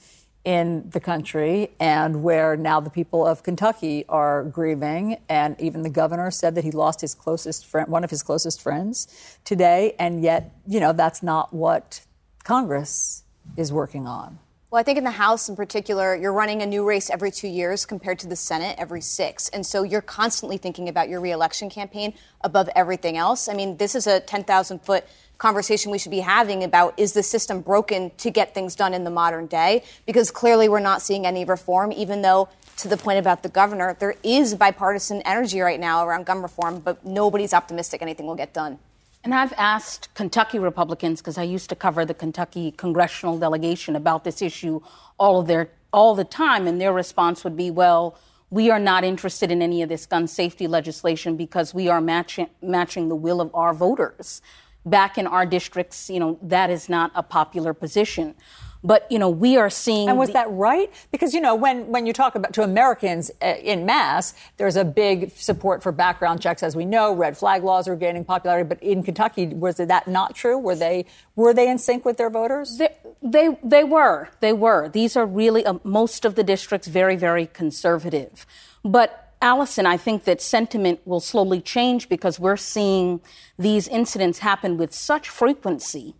Speaker 1: in the country and where now the people of Kentucky are grieving. And even the governor said that he lost his closest friend, one of his closest friends today. And yet, you know, that's not what Congress is working on?
Speaker 16: Well, I think in the House in particular, you're running a new race every two years compared to the Senate every six. And so you're constantly thinking about your reelection campaign above everything else. I mean, this is a 10,000 foot conversation we should be having about is the system broken to get things done in the modern day? Because clearly we're not seeing any reform, even though, to the point about the governor, there is bipartisan energy right now around gun reform, but nobody's optimistic anything will get done.
Speaker 12: And I've asked Kentucky Republicans, because I used to cover the Kentucky congressional delegation about this issue all of their all the time, and their response would be, well, we are not interested in any of this gun safety legislation because we are matching matching the will of our voters. Back in our districts, you know, that is not a popular position. But you know, we are seeing.
Speaker 1: And was the- that right? Because you know, when when you talk about to Americans uh, in mass, there's a big support for background checks, as we know. Red flag laws are gaining popularity. But in Kentucky, was that not true? Were they were they in sync with their voters?
Speaker 12: They they, they were. They were. These are really uh, most of the districts very very conservative, but. Alisyn, I think that sentiment will slowly change because we're seeing these incidents happen with such frequency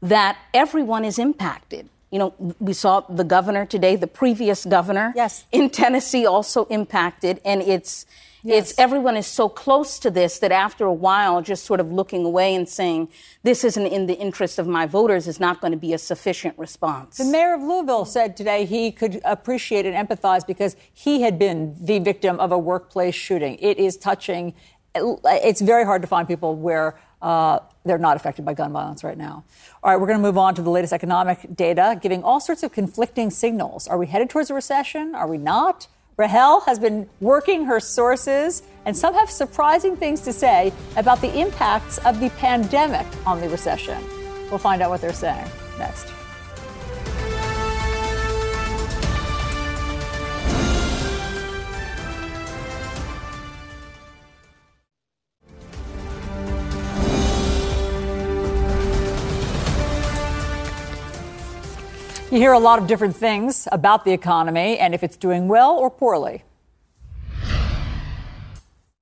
Speaker 12: that everyone is impacted. You know, we saw the governor today, the previous governor
Speaker 1: yes.
Speaker 12: in Tennessee also impacted, and it's yes. it's everyone is so close to this that after a while, just sort of looking away and saying this isn't in the interest of my voters is not going to be a sufficient response.
Speaker 1: The mayor of Louisville said today he could appreciate and empathize because he had been the victim of a workplace shooting. It is touching. It's very hard to find people where uh, they're not affected by gun violence right now. All right, we're going to move on to the latest economic data, giving all sorts of conflicting signals. Are we headed towards a recession? Are we not? Rahel has been working her sources, and some have surprising things to say about the impacts of the pandemic on the recession. We'll find out what they're saying next. You hear a lot of different things about the economy and if it's doing well or poorly.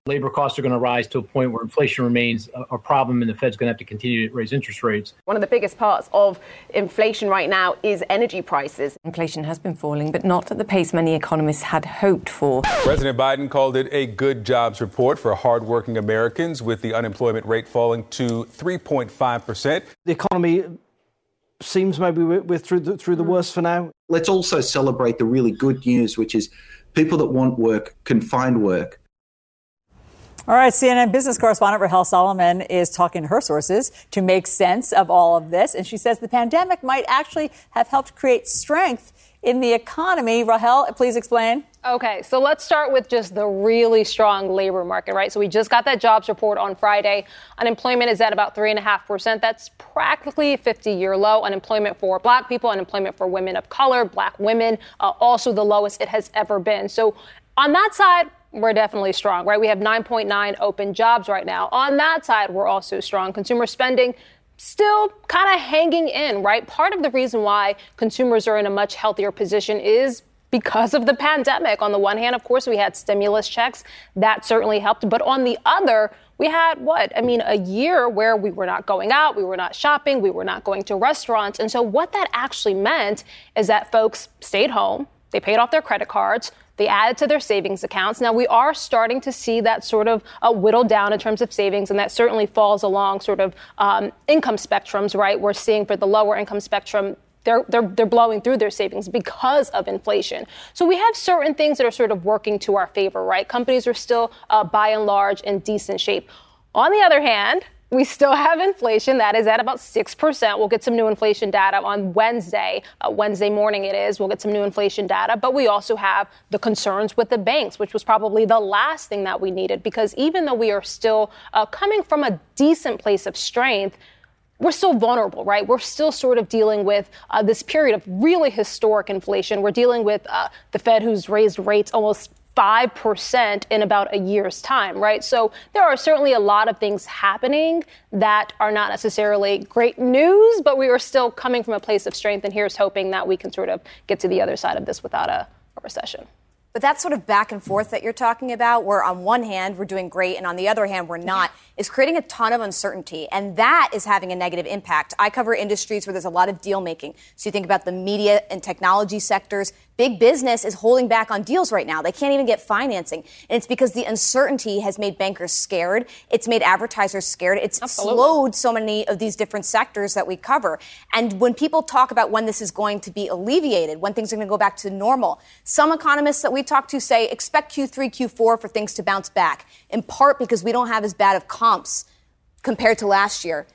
Speaker 17: Labor costs are going to rise to a point where inflation remains a, problem and the Fed's going to have to continue to raise interest rates.
Speaker 18: One of the biggest parts of inflation right now is energy prices.
Speaker 19: Inflation has been falling, but not at the pace many economists had hoped for.
Speaker 20: President Biden called it a good jobs report for hardworking Americans, with the unemployment rate falling to 3.5%.
Speaker 11: The economy seems maybe we're, we're through the, through the hmm. worst for now.
Speaker 21: Let's also celebrate the really good news, which is people that want work can find work.
Speaker 1: All right, CNN business correspondent Rahel Solomon is talking to her sources to make sense of all of this. And she says the pandemic might actually have helped create strength in the economy. Rahel, please explain.
Speaker 14: Okay, so let's start with just the really strong labor market, right? So we just got that jobs report on Friday. Unemployment is at about 3.5%. That's practically a 50 year low. Unemployment for black people, unemployment for women of color, black women, uh, also the lowest it has ever been. So on that side, we're definitely strong, right? We have 9.9 open jobs right now. On that side, we're also strong. Consumer spending still kind of hanging in, right? Part of the reason why consumers are in a much healthier position is because of the pandemic. On the one hand, of course, we had stimulus checks. That certainly helped. But on the other, we had what? I mean, a year where we were not going out, we were not shopping, we were not going to restaurants. And so, what that actually meant is that folks stayed home, they paid off their credit cards, they added to their savings accounts. Now, we are starting to see that sort of uh, whittle down in terms of savings, and that certainly falls along sort of um, income spectrums, right? We're seeing for the lower income spectrum, they're, they're, they're blowing through their savings because of inflation. So we have certain things that are sort of working to our favor, right? Companies are still, uh, by and large, in decent shape. On the other hand, we still have inflation that is at about 6%. We'll get some new inflation data on Wednesday. Uh, Wednesday morning it is. We'll get some new inflation data. But we also have the concerns with the banks, which was probably the last thing that we needed because even though we are still uh, coming from a decent place of strength, we're still vulnerable, right? We're still sort of dealing with uh, this period of really historic inflation. We're dealing with uh, the Fed who's raised rates almost 5% in about a year's time, right? So there are certainly a lot of things happening that are not necessarily great news, but we are still coming from a place of strength. And here's hoping that we can sort of get to the other side of this without a, a recession.
Speaker 16: But that sort of back and forth that you're talking about, where on one hand we're doing great and on the other hand we're not, is creating a ton of uncertainty. And that is having a negative impact. I cover industries where there's a lot of deal making. So you think about the media and technology sectors. Big business is holding back on deals right now. They can't even get financing. And it's because the uncertainty has made bankers scared. It's made advertisers scared. It's
Speaker 14: Absolutely.
Speaker 16: slowed so many of these different sectors that we cover. And when people talk about when this is going to be alleviated, when things are going to go back to normal, some economists that we talk to say expect Q3, Q4 for things to bounce back, in part because we don't have as bad of comps compared to last year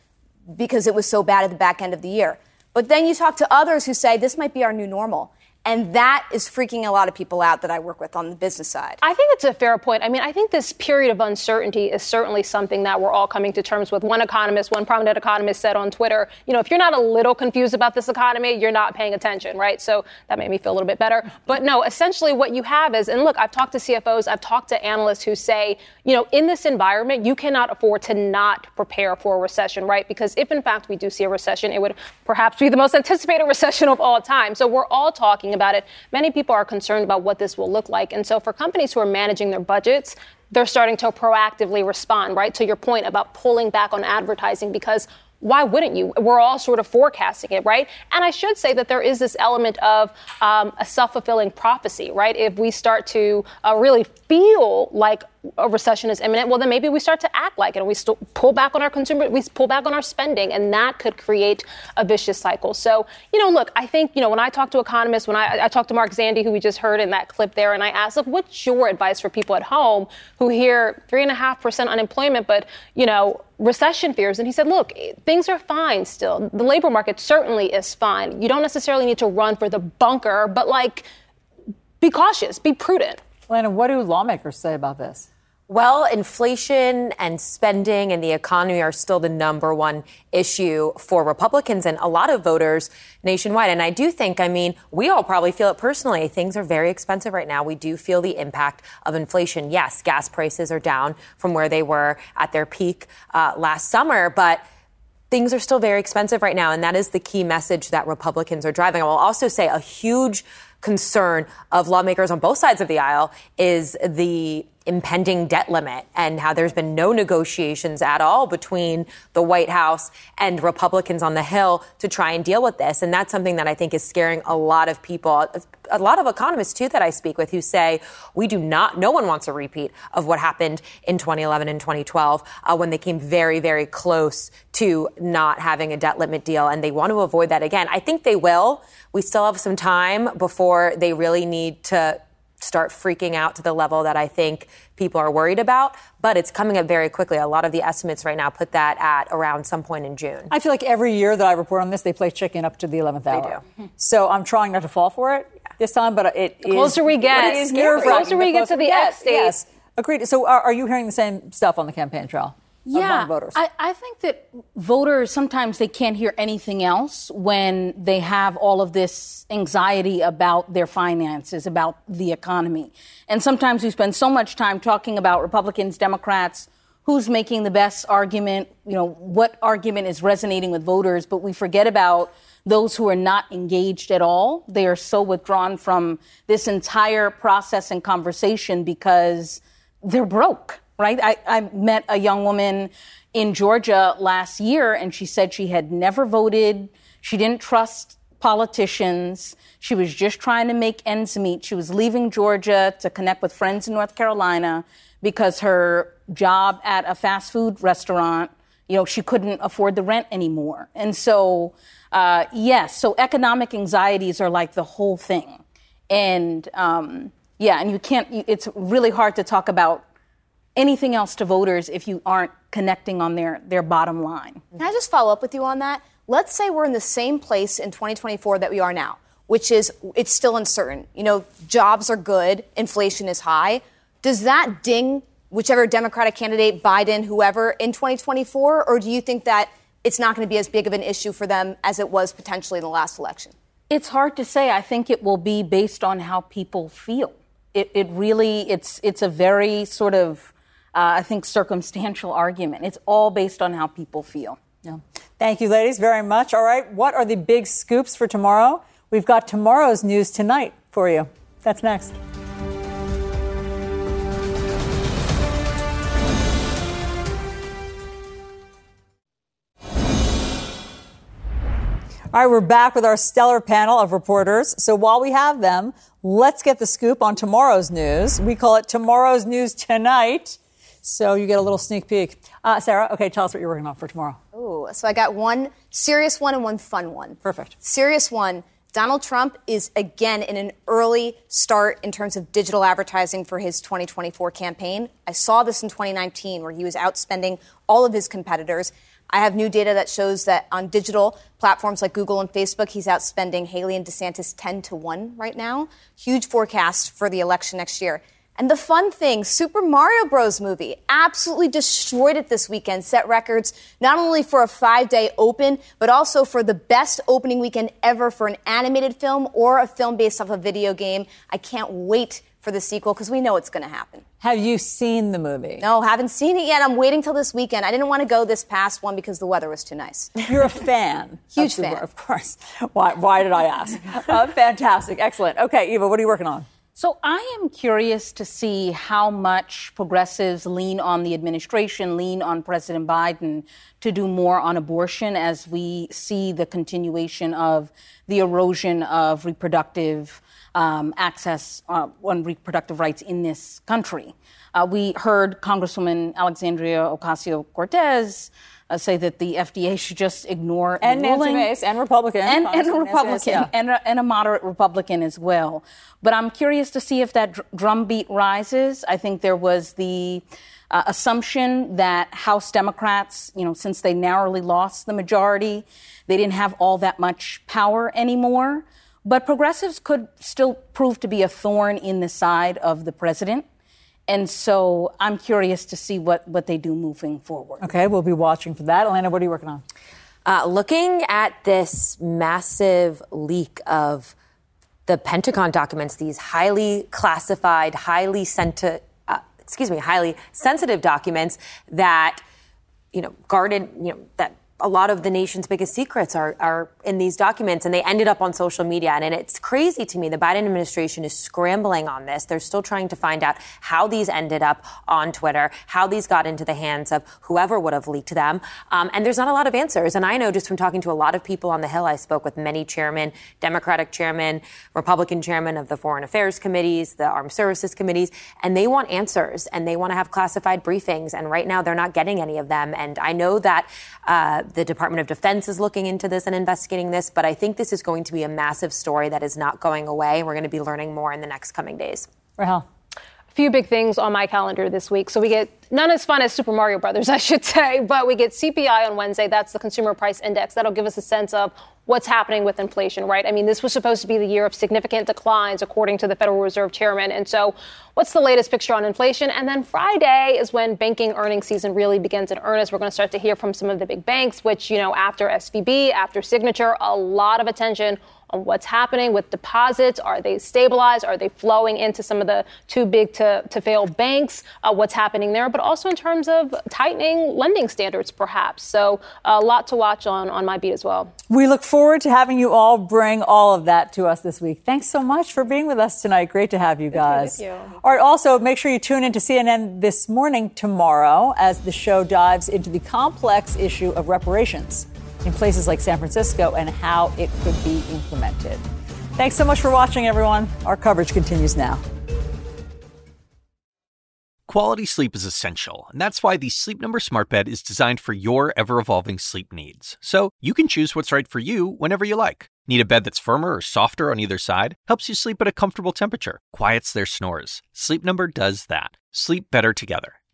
Speaker 16: because it was so bad at the back end of the year. But then you talk to others who say this might be our new normal. And that is freaking a lot of people out that I work with on the business side.
Speaker 14: I think it's a fair point. I mean, I think this period of uncertainty is certainly something that we're all coming to terms with. One economist, one prominent economist said on Twitter, you know, if you're not a little confused about this economy, you're not paying attention, right? So that made me feel a little bit better. But no, essentially what you have is, and look, I've talked to CFOs, I've talked to analysts who say, you know, in this environment, you cannot afford to not prepare for a recession, right? Because if in fact we do see a recession, it would perhaps be the most anticipated *laughs* recession of all time. So we're all talking about it. Many people are concerned about what this will look like. And so for companies who are managing their budgets, they're starting to proactively respond, right? To your point about pulling back on advertising because why wouldn't you? We're all sort of forecasting it, right? And I should say that there is this element of um, a self fulfilling prophecy, right? If we start to uh, really feel like a recession is imminent, well, then maybe we start to act like it and we still pull back on our consumer, we pull back on our spending, and that could create a vicious cycle. So, you know, look, I think, you know, when I talk to economists, when I, I talk to Mark Zandi, who we just heard in that clip there, and I ask, look, what's your advice for people at home who hear three and a half percent unemployment, but, you know, recession fears? And he said, look, things are fine still. The labor market certainly is fine. You don't necessarily need to run for the bunker, but like, be cautious, be prudent.
Speaker 1: Alayna, what do lawmakers say about this?
Speaker 15: Well, inflation and spending and the economy are still the number one issue for Republicans and a lot of voters nationwide. And I do think, I mean, we all probably feel it personally. Things are very expensive right now. We do feel the impact of inflation. Yes, gas prices are down from where they were at their peak uh, last summer, but things are still very expensive right now. And that is the key message that Republicans are driving. I will also say a huge concern of lawmakers on both sides of the aisle is the impending debt limit and how there's been no negotiations at all between the White House and Republicans on the Hill to try and deal with this. And that's something that I think is scaring a lot of people, a lot of economists too that I speak with who say we do not, no one wants a repeat of what happened in 2011 and 2012 uh, when they came very, very close to not having a debt limit deal. And they want to avoid that again. I think they will. We still have some time before they really need to start freaking out to the level that I think people are worried about, but it's coming up very quickly. A lot of the estimates right now put that at around some point in June.
Speaker 1: I feel like every year that I report on this, they play chicken up to the 11th hour.
Speaker 15: They do. *laughs*
Speaker 1: So I'm trying not to fall for it this time, but it
Speaker 14: The closer we get,
Speaker 1: is
Speaker 14: the closer we get to the
Speaker 1: yes,
Speaker 14: end state.
Speaker 1: Yes, agreed. So are, are you hearing the same stuff on the campaign trail?
Speaker 12: Yeah,
Speaker 1: voters?
Speaker 12: I, I think that voters sometimes they can't hear anything else when they have all of this anxiety about their finances, about the economy. And sometimes we spend so much time talking about Republicans, Democrats, who's making the best argument, you know, what argument is resonating with voters, but we forget about those who are not engaged at all. They are so withdrawn from this entire process and conversation because they're broke right? I, I met a young woman in Georgia last year, and she said she had never voted. She didn't trust politicians. She was just trying to make ends meet. She was leaving Georgia to connect with friends in North Carolina because her job at a fast food restaurant, you know, she couldn't afford the rent anymore. And so, uh, yes, so economic anxieties are like the whole thing. And um, yeah, and you can't, it's really hard to talk about anything else to voters if you aren't connecting on their, their bottom line.
Speaker 16: Can I just follow up with you on that? Let's say we're in the same place in 2024 that we are now, which is it's still uncertain. You know, jobs are good, inflation is high. Does that ding whichever Democratic candidate, Biden, whoever, in 2024? Or do you think that it's not going to be as big of an issue for them as it was potentially in the last election?
Speaker 12: It's hard to say. I think it will be based on how people feel. It, it really, it's, it's a very sort of Uh, I think, circumstantial argument. It's all based on how people feel.
Speaker 1: Yeah. Thank you, ladies, very much. All right, what are the big scoops for tomorrow? We've got tomorrow's news tonight for you. That's next. All right, we're back with our stellar panel of reporters. So while we have them, let's get the scoop on tomorrow's news. We call it Tomorrow's News Tonight. So you get a little sneak peek. Uh, Sara, okay, tell us what you're working on for tomorrow.
Speaker 16: Oh, so I got one serious one and one fun one.
Speaker 1: Perfect.
Speaker 16: Serious one. Donald Trump is again in an early start in terms of digital advertising for his 2024 campaign. I saw this in 2019 where he was outspending all of his competitors. I have new data that shows that on digital platforms like Google and Facebook, he's outspending Haley and DeSantis 10 to 1 right now. Huge forecast for the election next year. And the fun thing, Super Mario Bros. movie absolutely destroyed it this weekend, set records not only for a five day open, but also for the best opening weekend ever for an animated film or a film based off a video game. I can't wait for the sequel because we know it's going to happen.
Speaker 1: Have you seen the movie?
Speaker 16: No, haven't seen it yet. I'm waiting till this weekend. I didn't want to go this past one because the weather was too nice. *laughs*
Speaker 1: You're a fan. *laughs*
Speaker 16: Huge fan.
Speaker 1: Of course. Why, why did I ask? Uh, fantastic. Excellent. Okay, Eva, what are you working on?
Speaker 12: So I am curious to see how much progressives lean on the administration, lean on President Biden to do more on abortion as we see the continuation of the erosion of reproductive um, access uh, on reproductive rights in this country. Uh, we heard Congresswoman Alexandria Ocasio Cortez uh, say that the FDA should just ignore
Speaker 1: and Nancy. Mace and Republican
Speaker 12: and, and a Republican
Speaker 1: yeah.
Speaker 12: and, a, and a moderate Republican as well. But I'm curious to see if that dr- drumbeat rises. I think there was the uh, assumption that House Democrats, you know, since they narrowly lost the majority, they didn't have all that much power anymore. But progressives could still prove to be a thorn in the side of the president. And so I'm curious to see what, what they do moving forward.
Speaker 1: Okay, we'll be watching for that. Alayna, what are you working on?
Speaker 15: Uh, looking at this massive leak of the Pentagon documents, these highly classified, highly sent uh, excuse me, highly sensitive documents that you know guarded, you know that a lot of the nation's biggest secrets are, are in these documents and they ended up on social media. And, and, it's crazy to me. The Biden administration is scrambling on this. They're still trying to find out how these ended up on Twitter, how these got into the hands of whoever would have leaked them. Um, and there's not a lot of answers. And I know just from talking to a lot of people on the Hill, I spoke with many chairmen, Democratic chairmen, Republican chairmen of the foreign affairs committees, the armed services committees, and they want answers and they want to have classified briefings. And right now they're not getting any of them. And I know that, uh, the Department of Defense is looking into this and investigating this, but I think this is going to be a massive story that is not going away. We're going to be learning more in the next coming days.
Speaker 1: Rahel.
Speaker 14: Few big things on my calendar this week. So we get none as fun as Super Mario Brothers, *laughs* I should say, but we get CPI on Wednesday. That's the Consumer Price Index. That'll give us a sense of what's happening with inflation, right? I mean, this was supposed to be the year of significant declines, according to the Federal Reserve Chairman. And so, what's the latest picture on inflation? And then Friday is when banking earnings season really begins in earnest. We're going to start to hear from some of the big banks, which, you know, after SVB, after Signature, a lot of attention on what's happening with deposits. Are they stabilized? Are they flowing into some of the too big to, to fail banks? Uh, what's happening there? But also in terms of tightening lending standards, perhaps. So a lot to watch on, on my beat as well.
Speaker 1: We look forward to having you all bring all of that to us this week. Thanks so much for being with us tonight. Great to have you guys.
Speaker 14: Thank you.
Speaker 1: All right, also make sure you tune in to CNN this morning tomorrow as the show dives into the complex issue of reparations in places like San Francisco and how it could be implemented. Thanks so much for watching, everyone. Our coverage continues now.
Speaker 22: Quality sleep is essential, and that's why the Sleep Number Smart Bed is designed for your ever evolving sleep needs. So you can choose what's right for you whenever you like. Need a bed that's firmer or softer on either side? Helps you sleep at a comfortable temperature, quiets their snores. Sleep Number does that. Sleep better together.